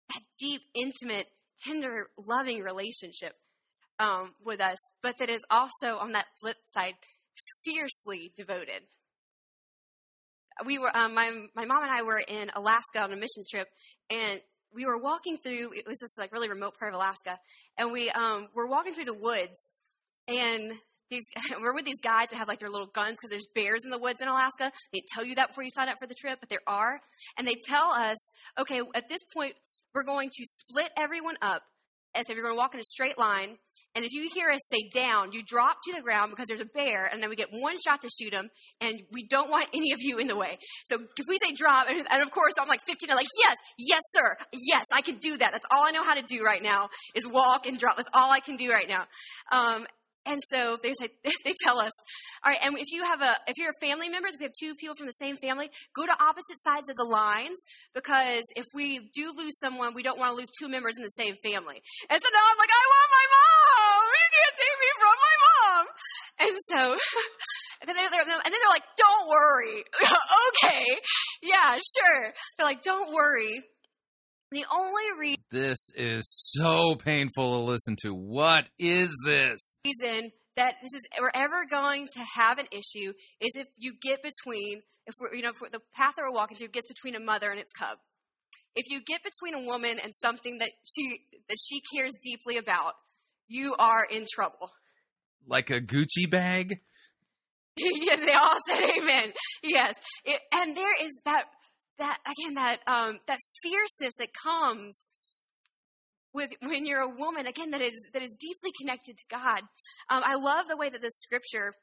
that deep, intimate, tender, loving relationship um, with us, but that is also on that flip side fiercely devoted. We were um, my my mom and I were in Alaska on a missions trip, and we were walking through. It was this like really remote part of Alaska, and we um, were walking through the woods, and these we're with these guys that have like their little guns because there's bears in the woods in Alaska. They tell you that before you sign up for the trip, but there are, and they tell us, okay, at this point we're going to split everyone up as if you're going to walk in a straight line. And if you hear us say down, you drop to the ground because there's a bear, and then we get one shot to shoot him, and we don't want any of you in the way. So if we say drop, and, and of course I'm like 15, I'm like, yes, yes, sir, yes, I can do that. That's all I know how to do right now is walk and drop. That's all I can do right now. Um, and so they say, they tell us, all right, and if you have a, if you're a family members, if we have two people from the same family, go to opposite sides of the lines because if we do lose someone, we don't want to lose two members in the same family. And so now I'm like, I want my mom. You can't take me from my mom. And so, and then they're, and then they're like, don't worry. okay. Yeah, sure. They're like, don't worry. The only reason This is so painful to listen to. What is this? reason that this is we're ever going to have an issue is if you get between if we're you know if the path that we're walking through gets between a mother and its cub. If you get between a woman and something that she that she cares deeply about, you are in trouble. Like a Gucci bag? yeah, they all said amen. Yes, it, and there is that that again that um, that fierceness that comes with when you're a woman again that is that is deeply connected to God. Um, I love the way that this scripture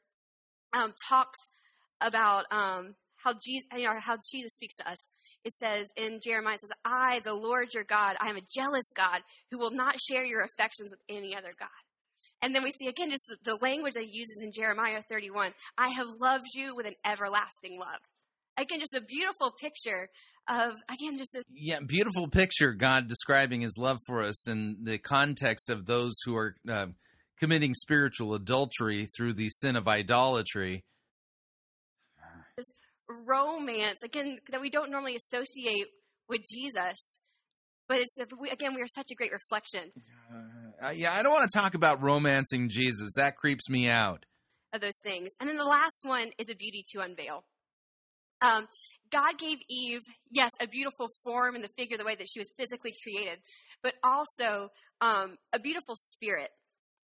um, talks about um, how Jesus you know how Jesus speaks to us. It says in Jeremiah, it says, "I, the Lord your God, I am a jealous God who will not share your affections with any other God." And then we see again just the, the language that he uses in Jeremiah 31. I have loved you with an everlasting love. Again, just a beautiful picture of again just a Yeah, beautiful picture. God describing His love for us in the context of those who are uh, committing spiritual adultery through the sin of idolatry. this romance again that we don't normally associate with Jesus. But it's again, we are such a great reflection Uh, yeah, I don't want to talk about romancing Jesus. That creeps me out. of those things. And then the last one is a beauty to unveil. Um, God gave Eve, yes, a beautiful form and the figure, the way that she was physically created, but also um, a beautiful spirit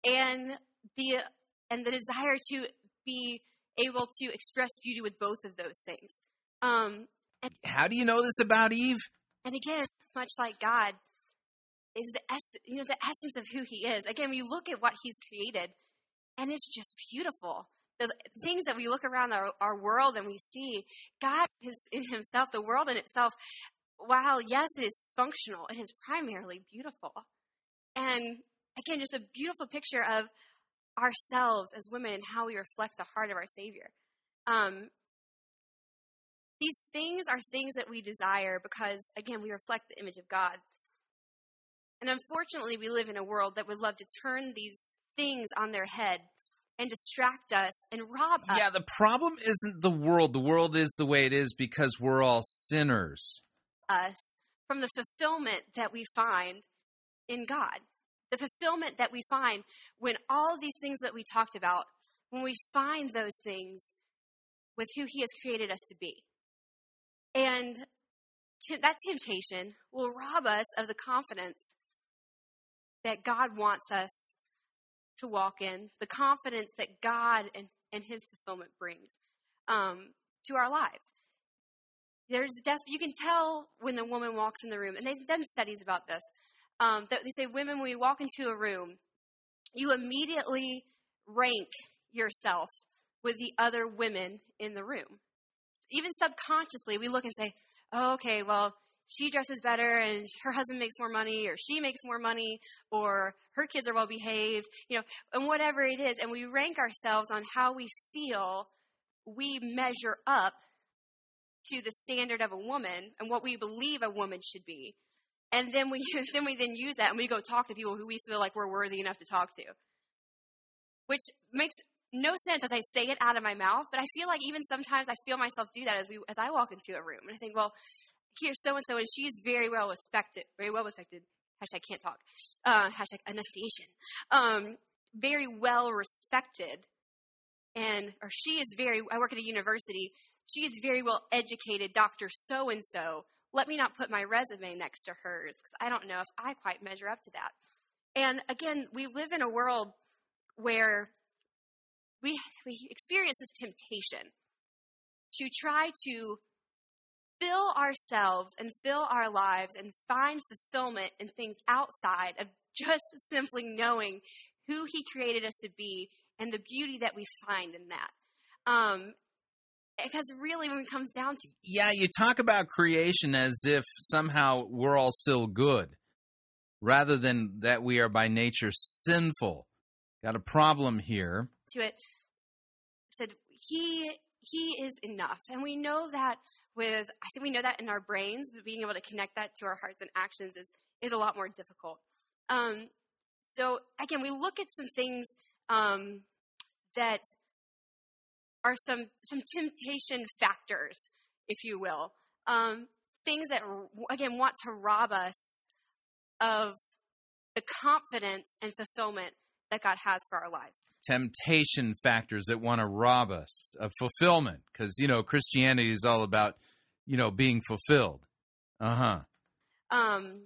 and the and the desire to be able to express beauty with both of those things. Um, and, How do you know this about Eve? and again, much like God, is the ess- you know the essence of who He is. Again, we look at what He's created, and it's just beautiful. The things that we look around our, our world and we see God is in Himself, the world in itself. While yes, it is functional, it is primarily beautiful, and again, just a beautiful picture of ourselves as women and how we reflect the heart of our Savior. Um, these things are things that we desire because, again, we reflect the image of God. And unfortunately, we live in a world that would love to turn these things on their head and distract us and rob us. Yeah, the problem isn't the world. The world is the way it is because we're all sinners. us from the fulfillment that we find in God. The fulfillment that we find when all these things that we talked about, when we find those things with who He has created us to be. And t- that temptation will rob us of the confidence that God wants us to walk in, the confidence that God and, and His fulfillment brings um, to our lives. There's def- you can tell when the woman walks in the room, and they've done studies about this. Um, that they say women, when you walk into a room, you immediately rank yourself with the other women in the room. Even subconsciously, we look and say, oh, okay, well, she dresses better and her husband makes more money or she makes more money or her kids are well behaved, you know, and whatever it is. And we rank ourselves on how we feel we measure up to the standard of a woman and what we believe a woman should be. And then we then we then use that and we go talk to people who we feel like we're worthy enough to talk to. Which makes no sense as I say it out of my mouth, but I feel like even sometimes I feel myself do that as we as I walk into a room and I think, well, here's so and so and she's very well respected, very well respected. Hashtag can't talk. Uh, hashtag enunciation. Um, very well respected, and or she is very. I work at a university. She is very well educated, Doctor So and So. Let me not put my resume next to hers because I don't know if I quite measure up to that. And again, we live in a world where we, we experience this temptation to try to fill ourselves and fill our lives and find fulfillment in things outside of just simply knowing who He created us to be and the beauty that we find in that. Um, because really, when it comes down to Yeah, you talk about creation as if somehow we're all still good, rather than that we are by nature sinful. Got a problem here. to it, said He He is enough, and we know that with I think we know that in our brains, but being able to connect that to our hearts and actions is is a lot more difficult. Um, so again, we look at some things um, that are some some temptation factors, if you will, um, things that again want to rob us of the confidence and fulfillment that God has for our lives. Temptation factors that want to rob us of fulfillment, because you know Christianity is all about you know being fulfilled. Uh huh. Um,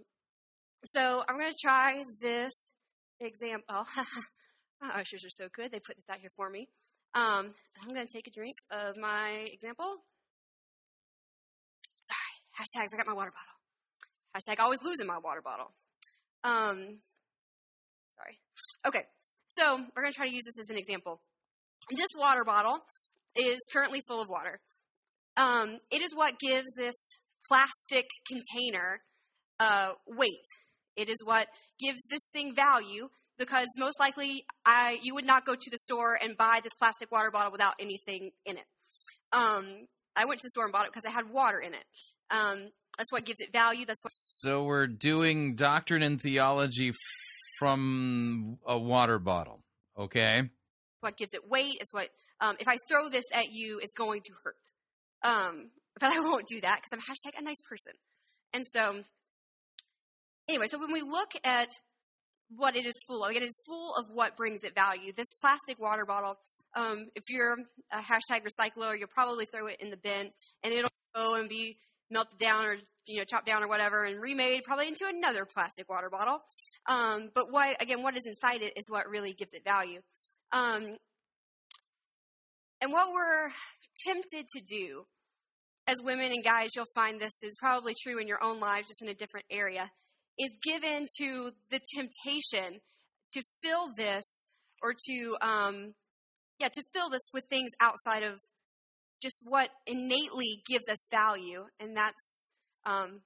so I'm going to try this example. Oh, my ushers are so good; they put this out here for me. Um, I'm going to take a drink of my example. Sorry, hashtag forgot my water bottle. Hashtag always losing my water bottle. Um, sorry. Okay, so we're going to try to use this as an example. This water bottle is currently full of water. Um, it is what gives this plastic container uh, weight. It is what gives this thing value because most likely I, you would not go to the store and buy this plastic water bottle without anything in it. Um, I went to the store and bought it because it had water in it. Um, that's what gives it value. That's what. So we're doing doctrine and theology from a water bottle. Okay. What gives it weight is what. Um, if I throw this at you, it's going to hurt. Um, but I won't do that because I'm hashtag a nice person. And so, anyway, so when we look at what it is full of. It is full of what brings it value. This plastic water bottle, um, if you're a hashtag recycler, you'll probably throw it in the bin and it'll go and be melted down or you know chopped down or whatever and remade probably into another plastic water bottle. Um, but what again, what is inside it is what really gives it value. Um, and what we're tempted to do as women and guys, you'll find this is probably true in your own lives, just in a different area is given to the temptation to fill this or to um, yeah, to fill this with things outside of just what innately gives us value, and that's um,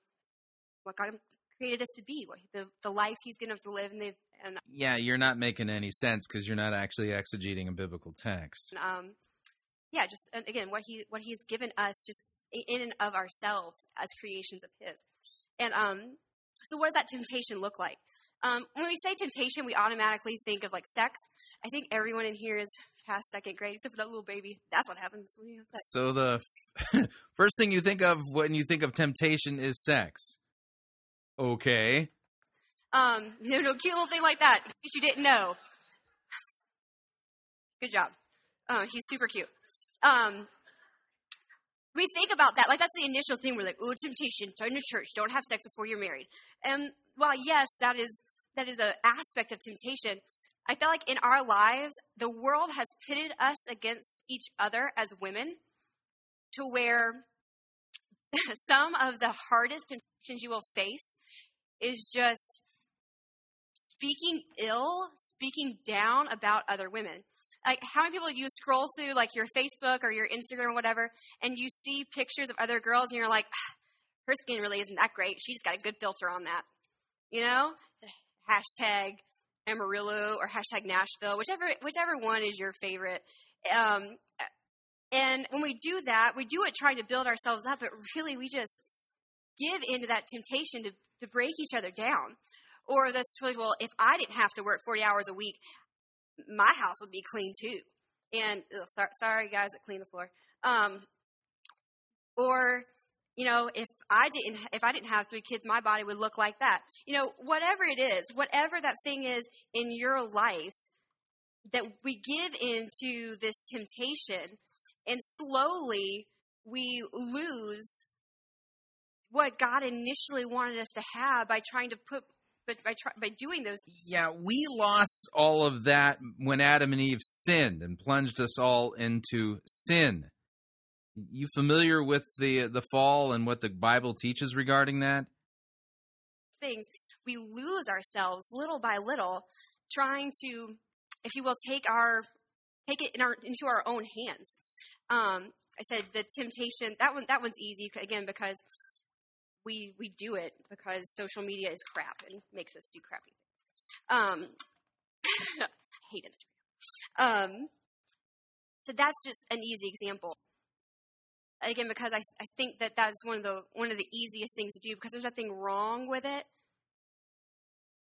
what God created us to be, what the the life He's going to live, and, and Yeah, you're not making any sense because you're not actually exegeting a biblical text. um, yeah, just and again what He what He's given us just in and of ourselves as creations of His, and um, so what does that temptation look like? Um, when we say temptation, we automatically think of like sex. I think everyone in here is past second grade, except for that little baby. That's what happens when you have sex. So the first thing you think of when you think of temptation is sex. Okay. Um, you know, cute little thing like that. In case you didn't know. Good job. Uh, he's super cute. Um, we think about that like that's the initial thing. We're like, "Oh, temptation! Turn to church. Don't have sex before you're married." And while yes, that is that is an aspect of temptation, I feel like in our lives, the world has pitted us against each other as women, to where some of the hardest temptations you will face is just speaking ill, speaking down about other women. Like, how many people you scroll through, like, your Facebook or your Instagram or whatever, and you see pictures of other girls, and you're like, "Ah, her skin really isn't that great. She just got a good filter on that. You know? Hashtag Amarillo or hashtag Nashville, whichever, whichever one is your favorite. Um, and when we do that, we do it trying to build ourselves up, but really we just give into that temptation to, to break each other down. Or this, well, if I didn't have to work 40 hours a week, my house would be clean too. And ugh, sorry, guys that clean the floor. Um, or you know, if I didn't if I didn't have three kids, my body would look like that. You know, whatever it is, whatever that thing is in your life that we give into this temptation, and slowly we lose what God initially wanted us to have by trying to put. But by try, by doing those Yeah, we lost all of that when Adam and Eve sinned and plunged us all into sin. You familiar with the the fall and what the Bible teaches regarding that? things, we lose ourselves little by little, trying to, if you will, take our take it in our into our own hands. Um, I said the temptation that one that one's easy again because we we do it because social media is crap and makes us do crappy things. Um, I hate Instagram. Um, so that's just an easy example. Again, because I, I think that that's one of the one of the easiest things to do because there's nothing wrong with it.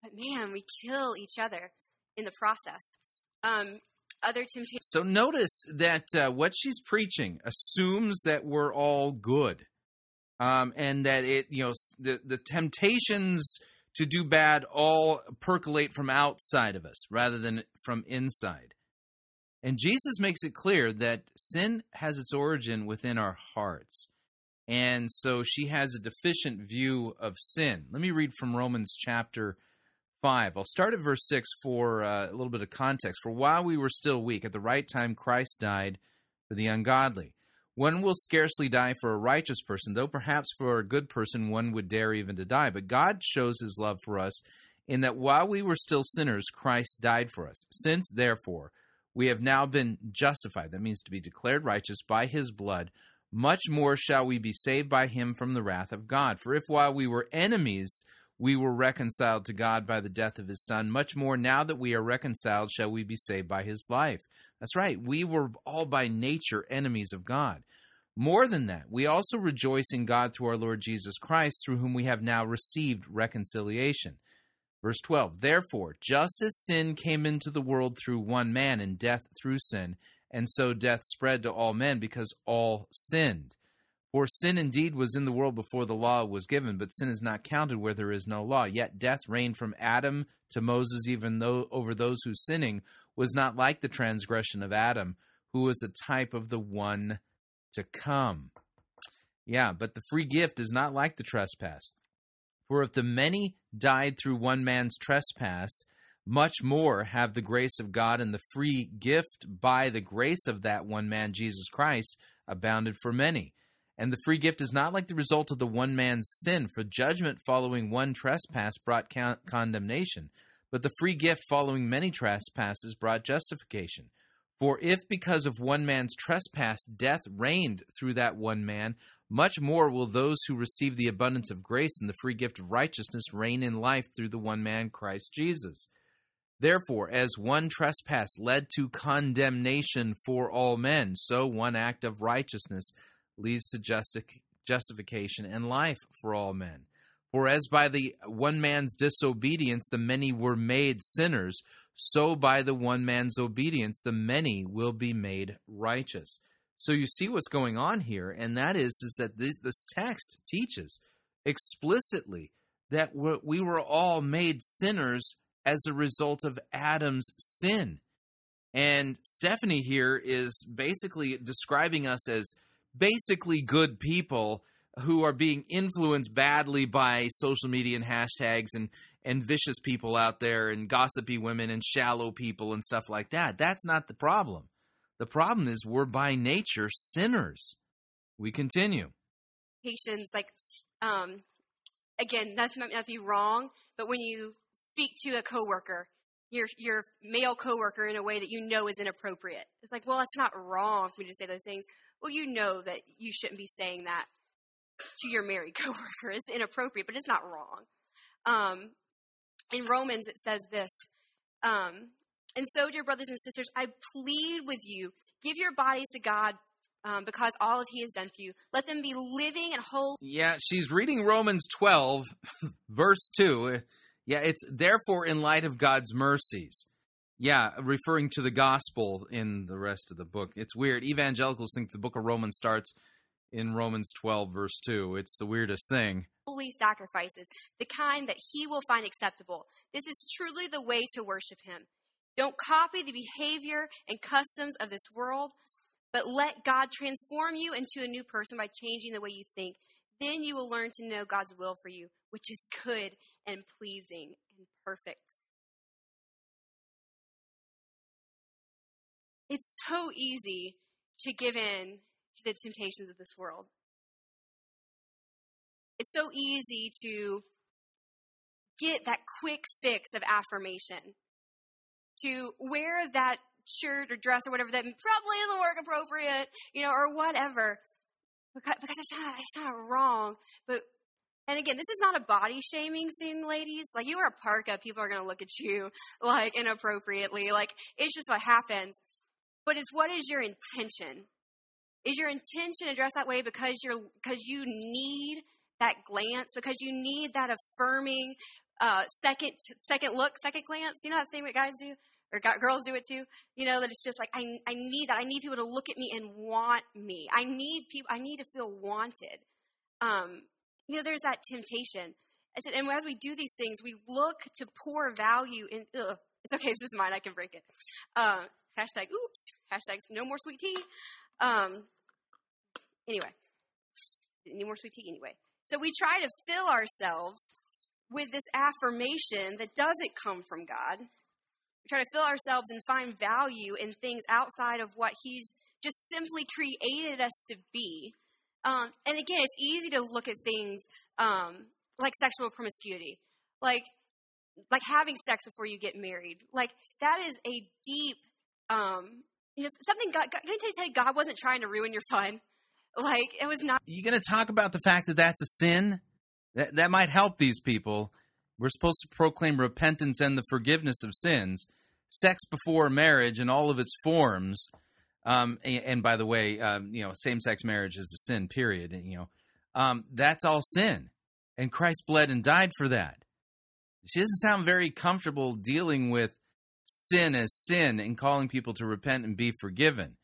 But man, we kill each other in the process. Um, other temptations. So notice that uh, what she's preaching assumes that we're all good, um, and that it you know the the temptations to do bad all percolate from outside of us rather than from inside. And Jesus makes it clear that sin has its origin within our hearts. And so she has a deficient view of sin. Let me read from Romans chapter 5. I'll start at verse 6 for uh, a little bit of context. For while we were still weak, at the right time Christ died for the ungodly. One will scarcely die for a righteous person, though perhaps for a good person one would dare even to die. But God shows his love for us in that while we were still sinners, Christ died for us. Since, therefore, we have now been justified, that means to be declared righteous by his blood, much more shall we be saved by him from the wrath of God. For if while we were enemies, we were reconciled to God by the death of his Son, much more now that we are reconciled shall we be saved by his life. That's right, we were all by nature enemies of God. More than that, we also rejoice in God through our Lord Jesus Christ, through whom we have now received reconciliation. Verse 12 Therefore, just as sin came into the world through one man, and death through sin, and so death spread to all men because all sinned. For sin indeed was in the world before the law was given, but sin is not counted where there is no law. Yet death reigned from Adam to Moses, even though over those who sinning was not like the transgression of Adam, who was a type of the one to come. Yeah, but the free gift is not like the trespass. For if the many died through one man's trespass, much more have the grace of God and the free gift by the grace of that one man, Jesus Christ, abounded for many. And the free gift is not like the result of the one man's sin, for judgment following one trespass brought con- condemnation, but the free gift following many trespasses brought justification. For if because of one man's trespass death reigned through that one man, much more will those who receive the abundance of grace and the free gift of righteousness reign in life through the one man, Christ Jesus. Therefore, as one trespass led to condemnation for all men, so one act of righteousness leads to justi- justification and life for all men. For as by the one man's disobedience the many were made sinners, so by the one man's obedience the many will be made righteous. So you see what's going on here, and that is is that this, this text teaches explicitly that we were all made sinners as a result of Adam's sin. And Stephanie here is basically describing us as basically good people who are being influenced badly by social media and hashtags and and vicious people out there and gossipy women and shallow people and stuff like that. That's not the problem. The problem is we're by nature sinners. We continue. Patience, like, um, again, that might not be wrong, but when you speak to a coworker, your your male coworker in a way that you know is inappropriate, it's like, well, it's not wrong for me to say those things. Well, you know that you shouldn't be saying that to your married coworker. It's inappropriate, but it's not wrong. Um, in Romans, it says this. Um, and so, dear brothers and sisters, I plead with you, give your bodies to God um, because all of He has done for you. Let them be living and whole. Yeah, she's reading Romans 12, verse 2. Yeah, it's therefore in light of God's mercies. Yeah, referring to the gospel in the rest of the book. It's weird. Evangelicals think the book of Romans starts in Romans 12, verse 2. It's the weirdest thing. Holy sacrifices, the kind that he will find acceptable. This is truly the way to worship him. Don't copy the behavior and customs of this world, but let God transform you into a new person by changing the way you think. Then you will learn to know God's will for you, which is good and pleasing and perfect. It's so easy to give in to the temptations of this world. It's so easy to get that quick fix of affirmation, to wear that shirt or dress or whatever that probably isn't work appropriate, you know, or whatever, because, it's not it's not wrong. But and again, this is not a body shaming thing, ladies. Like you wear a parka, people are to look at you like inappropriately. Like it's just what happens. But it's what is your intention? Is your intention to dress that way because you're because you need that glance, because you need that affirming uh, second second look, second glance? You know that thing that guys do or got girls do it too. You know that it's just like I I need that. I need people to look at me and want me. I need people. I need to feel wanted. Um, you know, there's that temptation. I said, and as we do these things, we look to pour value in. Ugh, it's okay. This is mine. I can break it. Uh, hashtag oops. Hashtags no more sweet tea. Um, anyway, need more sweet tea anyway. So we try to fill ourselves with this affirmation that doesn't come from God. Try to fill ourselves and find value in things outside of what He's just simply created us to be. Um, and again, it's easy to look at things um, like sexual promiscuity, like like having sex before you get married. Like that is a deep um, you know, something God, God, can I tell you, God wasn't trying to ruin your fun. Like, it was not. You're going to talk about the fact that that's a sin? That, that might help these people. We're supposed to proclaim repentance and the forgiveness of sins. Sex before marriage in all of its forms. Um, and, and, by the way, um, you know, same-sex marriage is a sin. Period. And, you know, um, that's all sin, and Christ bled and died for that. She doesn't sound very comfortable dealing with sin as sin and calling people to repent and be forgiven.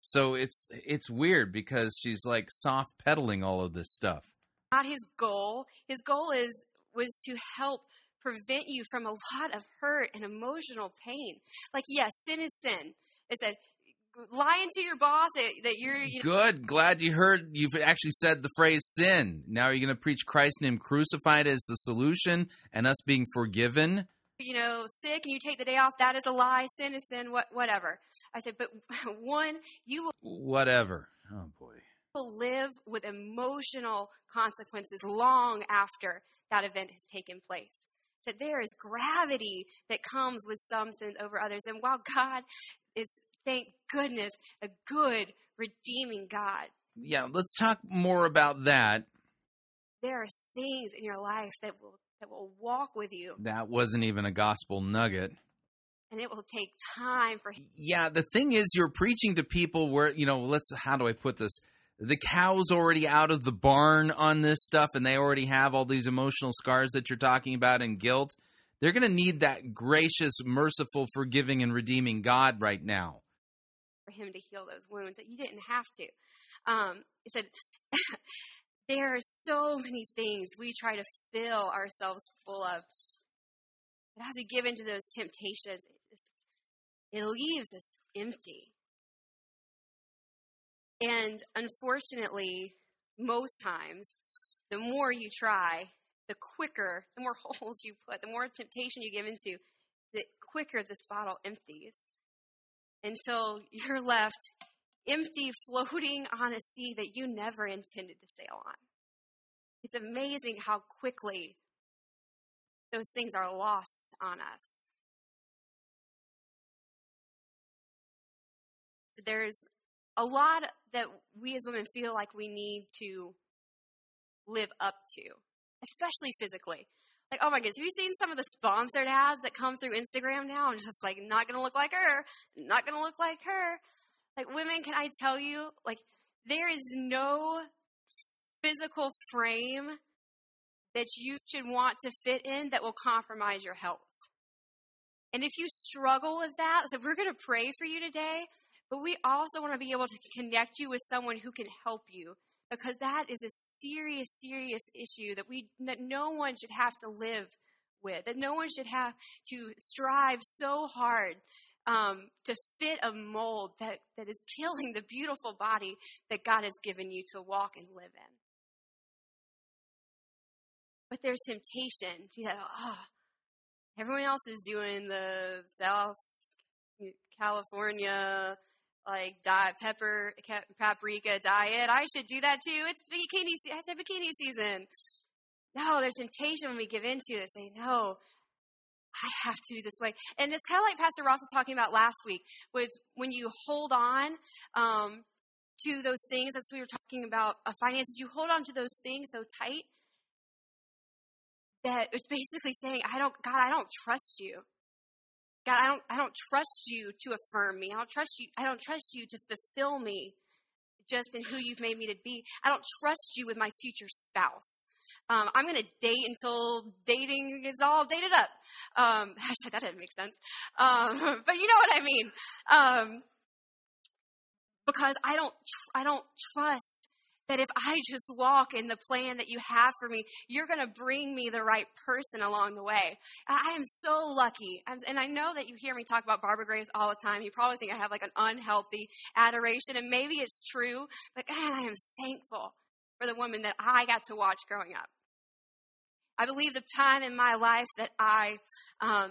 So it's it's weird because she's like soft pedaling all of this stuff. Not his goal. His goal is was to help prevent you from a lot of hurt and emotional pain. Like yes, sin is sin. It said lying to your boss that, that you're you know, good. Glad you heard. You've actually said the phrase sin. Now you're going to preach Christ and Him crucified as the solution, and us being forgiven you know, sick and you take the day off, that is a lie. Sin is sin, what, whatever. I said, but one, you will. Whatever. Oh, boy. Will live with emotional consequences long after that event has taken place. That there is gravity that comes with some sin over others. And while God is thank goodness, a good, redeeming God. Yeah, let's talk more about that. There are things in your life that will that will walk with you, That wasn't even a gospel nugget. and it will take time for Yeah, the thing is, you're preaching to people where, you know, let's, how do I put this? The cow's already out of the barn on this stuff, and they already have all these emotional scars that you're talking about and guilt. They're going to need that gracious, merciful, forgiving, and redeeming God right now. for him to heal those wounds that you didn't have to. Um, he said, There are so many things we try to fill ourselves full of. But as we give into those temptations, it just it leaves us empty. And unfortunately, most times, the more you try, the quicker, the more holes you put, the more temptation you give into, the quicker this bottle empties until you're left empty, floating on a sea that you never intended to sail on. It's amazing how quickly those things are lost on us. So there's a lot that we as women feel like we need to live up to, especially physically. Like, oh my goodness, have you seen some of the sponsored ads that come through Instagram now? I'm just like, not gonna look like her, not gonna look like her. Like, women, can I tell you, like, there is no physical frame that you should want to fit in that will compromise your health. And if you struggle with that, so we're going to pray for you today, but we also want to be able to connect you with someone who can help you because that is a serious, serious issue that we that no one should have to live with, that no one should have to strive so hard um, to fit a mold that, that is killing the beautiful body that God has given you to walk and live in. But there's temptation. You know, oh, everyone else is doing the South California like diet pepper paprika diet. I should do that too. It's bikini se- bikini season. No, there's temptation when we give into it. Say no. I have to do this way, and it's kind of like Pastor Ross was talking about last week. Was when you hold on um, to those things. That's what we were talking about uh, finances. You hold on to those things so tight that it's basically saying, "I don't, God, I don't trust you." God, I don't, I don't trust you to affirm me. I don't trust you. I don't trust you to fulfill me just in who you've made me to be. I don't trust you with my future spouse. Um, I'm going to date until dating is all dated up. Um, that didn't make sense, um, but you know what I mean. Um, because I don't, tr- I don't trust that if I just walk in the plan that you have for me, you're going to bring me the right person along the way. I am so lucky. And I know that you hear me talk about Barbara Graves all the time. You probably think I have like an unhealthy adoration, and maybe it's true, but man, I am thankful for the woman that I got to watch growing up. I believe the time in my life that I, um,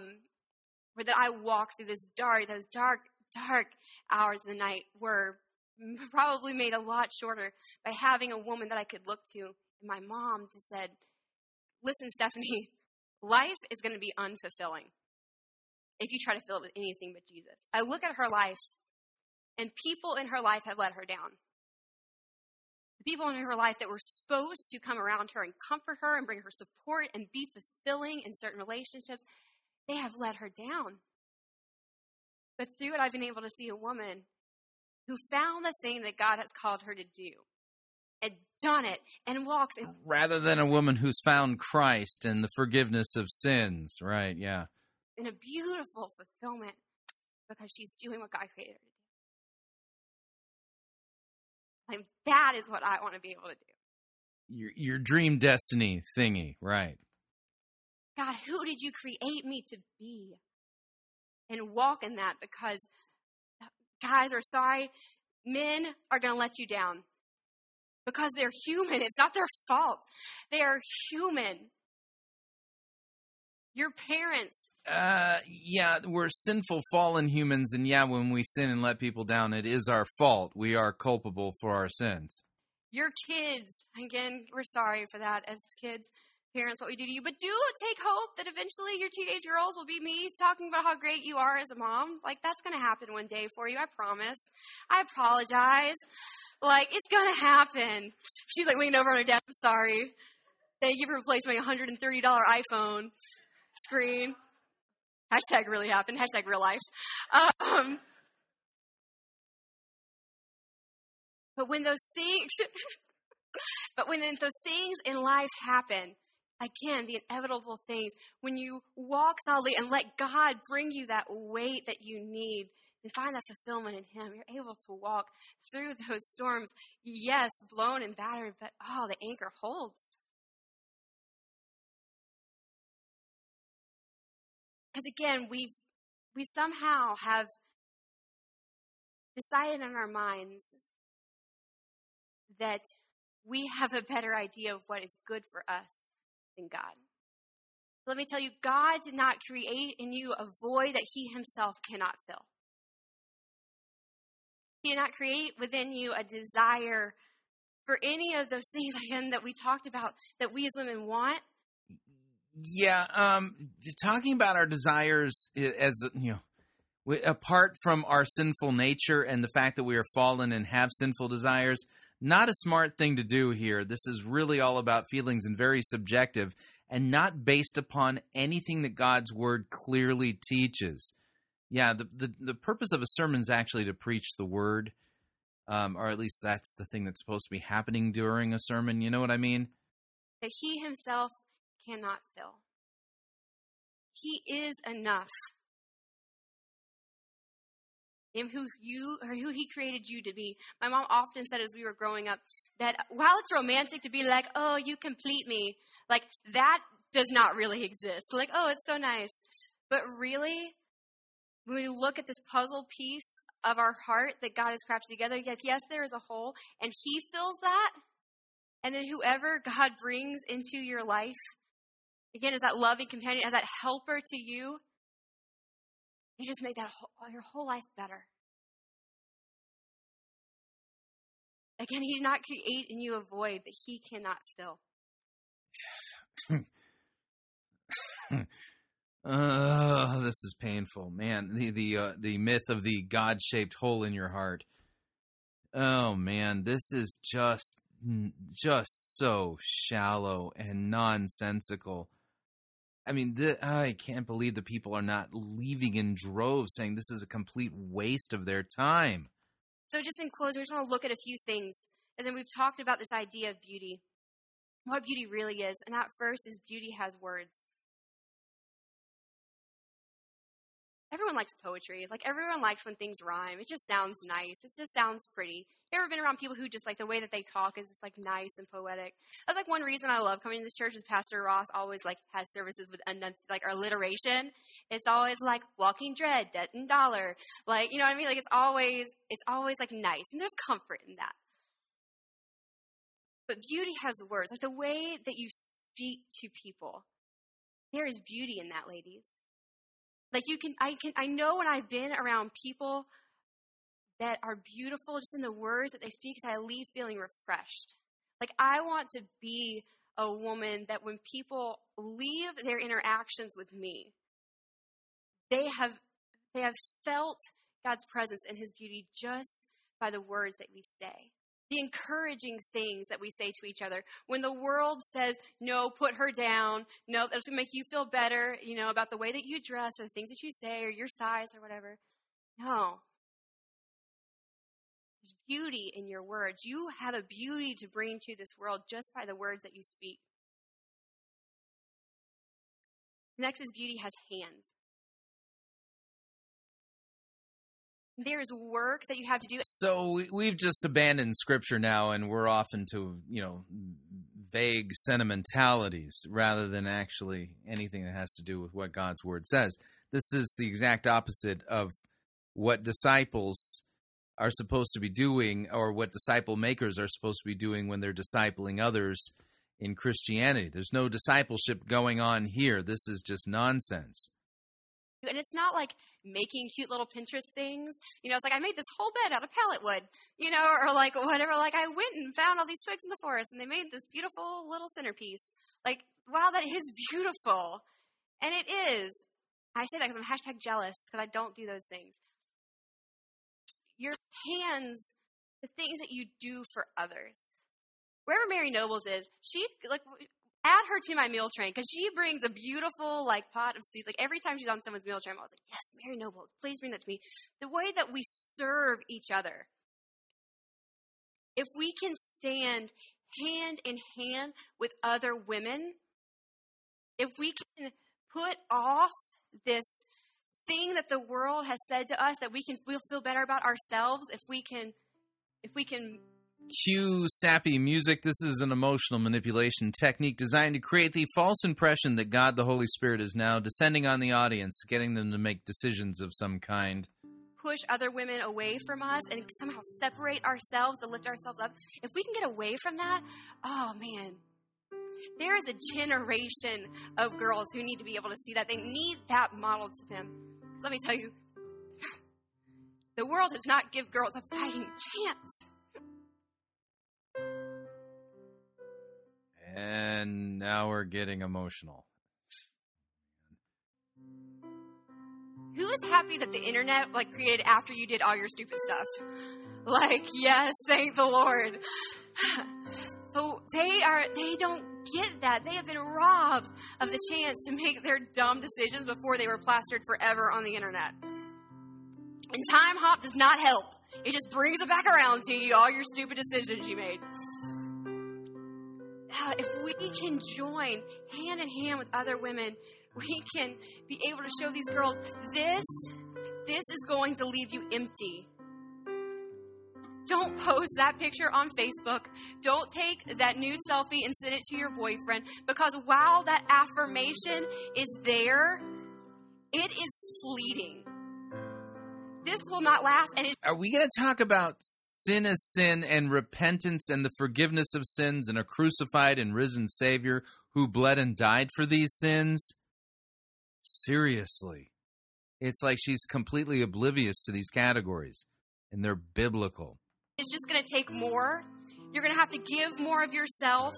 that I walked through this dark, those dark, dark hours of the night were probably made a lot shorter by having a woman that I could look to. And my mom said, Listen, Stephanie, life is going to be unfulfilling if you try to fill it with anything but Jesus. I look at her life, and people in her life have let her down. The people in her life that were supposed to come around her and comfort her and bring her support and be fulfilling in certain relationships, they have let her down. But through it, I've been able to see a woman who found the thing that God has called her to do and done it and walks in, Rather than a woman who's found Christ and the forgiveness of sins. Right, yeah. in a beautiful fulfillment because she's doing what God created her to do. Like, that is what I want to be able to do. Your, your dream destiny thingy. Right. God, who did you create me to be? And walk in that because guys are sorry, men are going to let you down because they're human. It's not their fault. They are human. Your parents, Uh, yeah, we're sinful, fallen humans, and yeah, when we sin and let people down, it is our fault. We are culpable for our sins. your kids, again, we're sorry for that as kids. Parents what we do to you, but do take hope that eventually your teenage girls will be me talking about how great you are as a mom. Like, that's going to happen one day for you, I promise. I apologize. Like, it's going to happen. She's like leaning over on her desk, I'm sorry. Thank you for replacing my $130 iPhone screen. Hashtag really happened. Hashtag real life. Um, but when those things, but when those things in life happen, again, the inevitable things, when you walk solidly and let God bring you that weight that you need and find that fulfillment in Him, you're able to walk through those storms. Yes, blown and battered, but oh, the anchor holds. Because again, we've we somehow have decided in our minds that we have a better idea of what is good for us than God. Let me tell you, God did not create in you a void that He Himself cannot fill. He did not create within you a desire for any of those things, again, that we talked about that we as women want. Yeah, um, talking about our desires as you know, we, apart from our sinful nature and the fact that we are fallen and have sinful desires, not a smart thing to do here. This is really all about feelings and very subjective and not based upon anything that God's word clearly teaches. Yeah, the the, the purpose of a sermon is actually to preach the word. Um, or at least that's the thing that's supposed to be happening during a sermon. You know what I mean? That he himself cannot fill. He is enough. Him who you or who he created you to be. My mom often said as we were growing up that while it's romantic to be like, oh, you complete me, like that does not really exist. Like, oh, it's so nice. But really, when we look at this puzzle piece of our heart that God has crafted together, yes, yes, there is a hole, and He fills that. And then whoever God brings into your life, again, as that loving companion, as that helper to you, you just make that whole, your whole life better. Again, He did not create in you a void that He cannot fill. uh, this is painful, man. The the uh, the myth of the God shaped hole in your heart. Oh man, this is just just so shallow and nonsensical. I mean, th- I can't believe the people are not leaving in droves saying this is a complete waste of their time. So, just in closing, we just want to look at a few things. And then we've talked about this idea of beauty, what beauty really is. And that first is beauty has words. Everyone likes poetry. Like everyone likes when things rhyme. It just sounds nice. It just sounds pretty. You ever been around people who just like the way that they talk is just like nice and poetic? That's like one reason I love coming to this church is Pastor Ross always like has services with enunci- like alliteration. It's always like walking dread, debt and dollar. Like, you know what I mean? Like it's always it's always like nice. And there's comfort in that. But beauty has words. Like the way that you speak to people. There is beauty in that, ladies. Like you can, I can, I know when I've been around people that are beautiful just in the words that they speak, I leave feeling refreshed. Like I want to be a woman that when people leave their interactions with me, they have, they have felt God's presence and His beauty just by the words that we say the encouraging things that we say to each other. When the world says, no, put her down, no, that's going to make you feel better, you know, about the way that you dress or the things that you say or your size or whatever. No. There's beauty in your words. You have a beauty to bring to this world just by the words that you speak. Next is beauty has hands. There's work that you have to do. So we've just abandoned scripture now, and we're off into you know vague sentimentalities rather than actually anything that has to do with what God's word says. This is the exact opposite of what disciples are supposed to be doing, or what disciple makers are supposed to be doing when they're discipling others in Christianity. There's no discipleship going on here. This is just nonsense. And it's not like making cute little Pinterest things. You know, it's like I made this whole bed out of pallet wood, you know, or like whatever. Like I went and found all these twigs in the forest and they made this beautiful little centerpiece. Like, wow, that is beautiful. And it is. I say that because I'm hashtag jealous because I don't do those things. Your hands, the things that you do for others. Wherever Mary Nobles is, she like add her to my meal train because she brings a beautiful like pot of soup. Like every time she's on someone's meal train, I was like, "Yes, Mary Nobles, please bring that to me." The way that we serve each other, if we can stand hand in hand with other women, if we can put off this thing that the world has said to us that we can we'll feel better about ourselves if we can if we can Cue sappy music. This is an emotional manipulation technique designed to create the false impression that God the Holy Spirit is now descending on the audience, getting them to make decisions of some kind. push other women away from us and somehow separate ourselves to lift ourselves up, if we can get away from that, oh man, there is a generation of girls who need to be able to see that. They need that model to them. So let me tell you, the world does not give girls a fighting chance. And now we're getting emotional. Who is happy that the internet like created after you did all your stupid stuff? Like, yes, thank the Lord. So they are they don't get that. They have been robbed of the chance to make their dumb decisions before they were plastered forever on the internet. And Timehop does not help. It just brings it back around to you, all your stupid decisions you made. If we can join hand in hand with other women, we can be able to show these girls this this is going to leave you empty. Don't post that picture on Facebook. Don't take that nude selfie and send it to your boyfriend because while that affirmation is there, it is fleeting. This will not last and it Are we going to talk about sin as sin and repentance and the forgiveness of sins and a crucified and risen Savior who bled and died for these sins? Seriously. It's like she's completely oblivious to these categories, and they're biblical. it's just going to take more. You're going to have to give more of yourself.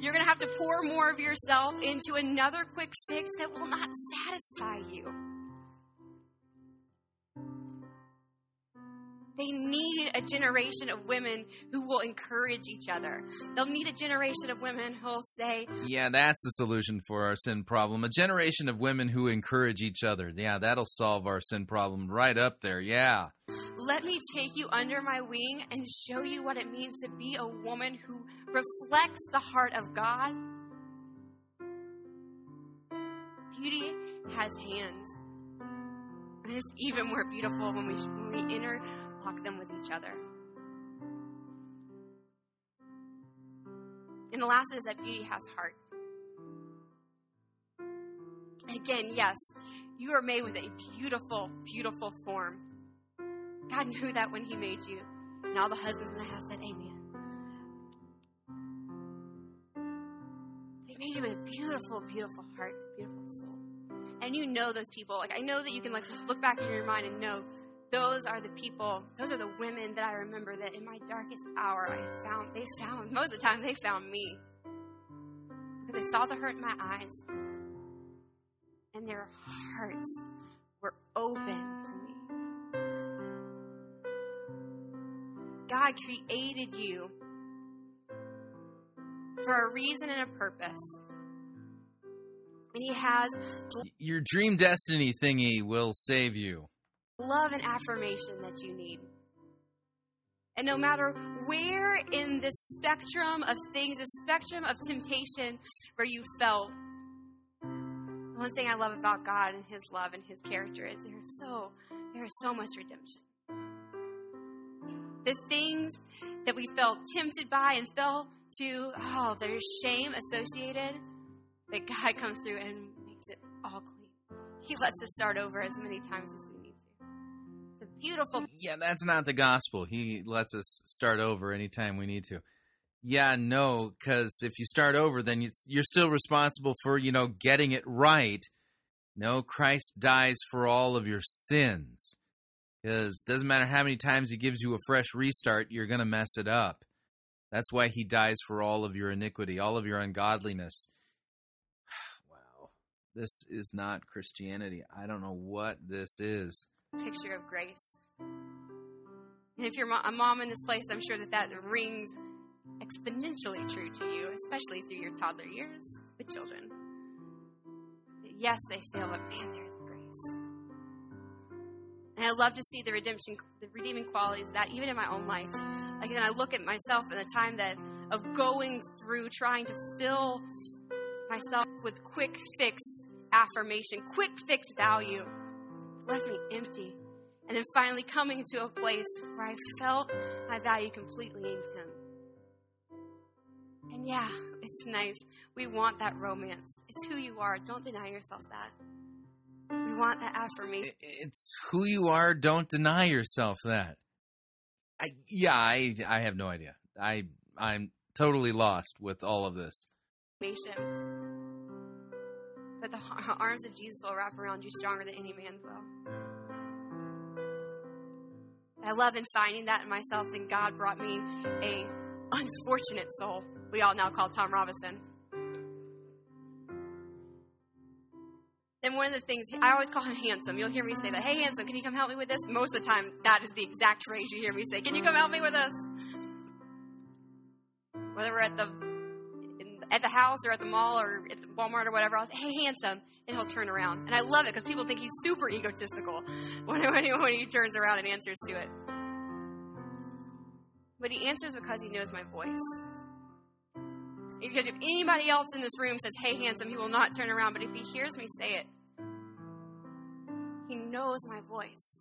You're going to have to pour more of yourself into another quick fix that will not satisfy you. They need a generation of women who will encourage each other. They'll need a generation of women who will say, Yeah, that's the solution for our sin problem. A generation of women who encourage each other. Yeah, that'll solve our sin problem right up there. Yeah. Let me take you under my wing and show you what it means to be a woman who reflects the heart of God. Beauty has hands. And it's even more beautiful when we, when we interlock them with each other. And the last is that beauty has heart. Again, yes, you are made with a beautiful, beautiful form. God knew that when He made you. And all the husbands in the house said, Amen. He made you with a beautiful, beautiful heart, beautiful soul. And you know those people. Like I know that you can like just look back in your mind and know those are the people, those are the women that I remember that in my darkest hour I found they found most of the time they found me. Because they saw the hurt in my eyes. And their hearts were open to me. God created you for a reason and a purpose. And He has Your dream destiny thingy will save you. Love and affirmation that you need. And no matter where in the spectrum of things, the spectrum of temptation where you felt, one thing I love about God and His love and His character is there's so there is so much redemption. The things that we felt tempted by and fell to, oh, there's shame associated. That God comes through and makes it all clean. He lets us start over as many times as we beautiful eh, Yeah, that's not the gospel. He lets us start over anytime we need to. Yeah, no, because if you start over, then you're still responsible for, you know, getting it right. No, Christ dies for all of your sins. Because doesn't matter how many times he gives you a fresh restart, you're going to mess it up. That's why he dies for all of your iniquity, all of your ungodliness. wow. This is not Christianity. I don't know what this is. Picture of grace. And if you're a mom in this place, I'm sure that that rings exponentially true to you, especially through your toddler years with children. Yes, they fail, but man, there's grace. And I love to see the redemption, the redeeming qualities of that, even in my own life. Like, when I look at myself and the time that of going through trying to fill myself with quick fix affirmation, quick fix value, left me empty. And then finally coming to a place where I felt my value completely in Him. And yeah, it's nice. We want that romance. It's who you are. Don't deny yourself that. We want that affirmation. It's who you are. Don't deny yourself that. I, yeah, I I have no idea. I I'm totally lost with all of this. But the arms of Jesus will wrap around you stronger than any man's will. I love in finding that in myself, and God brought me a unfortunate soul we all now call Tom Robinson. And one of the things, I always call him handsome. You'll hear me say that, hey, handsome, can you come help me with this? Most of the time, that is the exact phrase you hear me say, can you come help me with this? Whether we're at the at the house or at the mall or at Walmart or whatever, I'll say, hey, handsome, and he'll turn around. And I love it because people think he's super egotistical when, when, he, when he turns around and answers to it. But he answers because he knows my voice. Because if anybody else in this room says, hey, handsome, he will not turn around. But if he hears me say it, he knows my voice.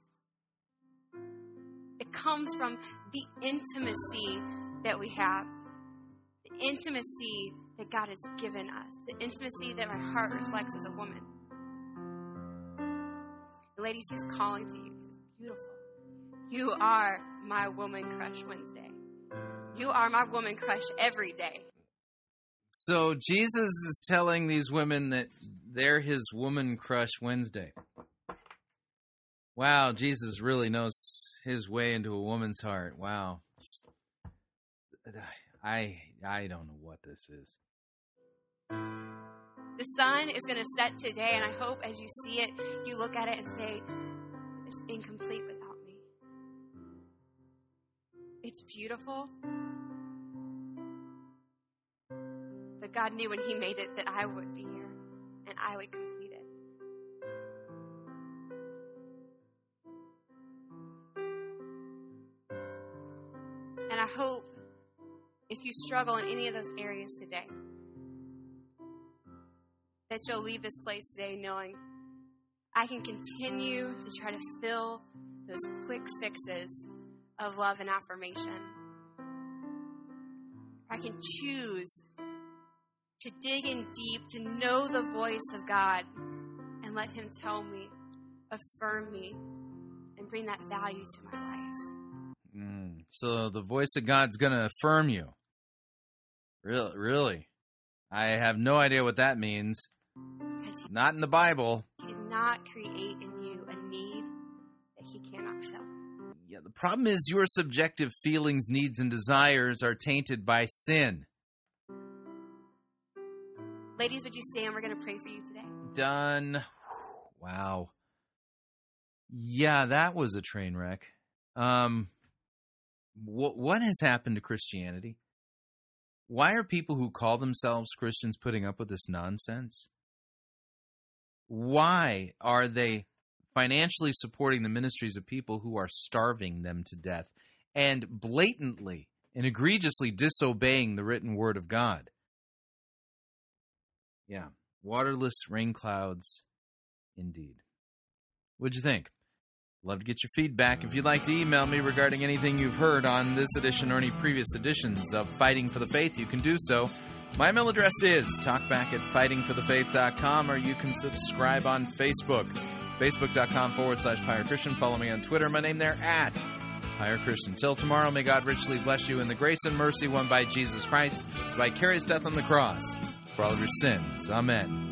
It comes from the intimacy that we have, the intimacy that God has given us, the intimacy that my heart reflects as a woman. ladies, he's calling to you. He's beautiful. You are my woman crush Wednesday. You are my woman crush every day. So Jesus is telling these women that they're his woman crush Wednesday. Wow, Jesus really knows his way into a woman's heart. Wow. I I don't know what this is. The sun is going to set today, and I hope as you see it, you look at it and say, It's incomplete without me. It's beautiful, But God knew when He made it that I would be here and I would complete it. And I hope if you struggle in any of those areas today, that you'll leave this place today knowing I can continue to try to fill those quick fixes of love and affirmation. I can choose to dig in deep, to know the voice of God, and let Him tell me, affirm me, and bring that value to my life. Mm, so the voice of God's going to affirm you. Really, really, I have no idea what that means. Not in the Bible. He did not create in you a need that He cannot fill. Yeah, the problem is your subjective feelings, needs, and desires are tainted by sin. Ladies, would you stand? We're going to pray for you today. Done. Wow. Yeah, that was a train wreck. Um, what what has happened to Christianity? Why are people who call themselves Christians putting up with this nonsense? Why are they financially supporting the ministries of people who are starving them to death and blatantly and egregiously disobeying the written word of God? Yeah, waterless rain clouds, indeed. What'd you think? Love to get your feedback. If you'd like to email me regarding anything you've heard on this edition or any previous editions of Fighting for the Faith, you can do so. My email address is talkback at fightingforthefaith.com, or you can subscribe on Facebook. Facebook.com forward slash Pirate Christian. Follow me on Twitter. My name there at Pirate Christian. Till tomorrow, may God richly bless you in the grace and mercy won by Jesus Christ by vicarious death on the cross for all of your sins. Amen.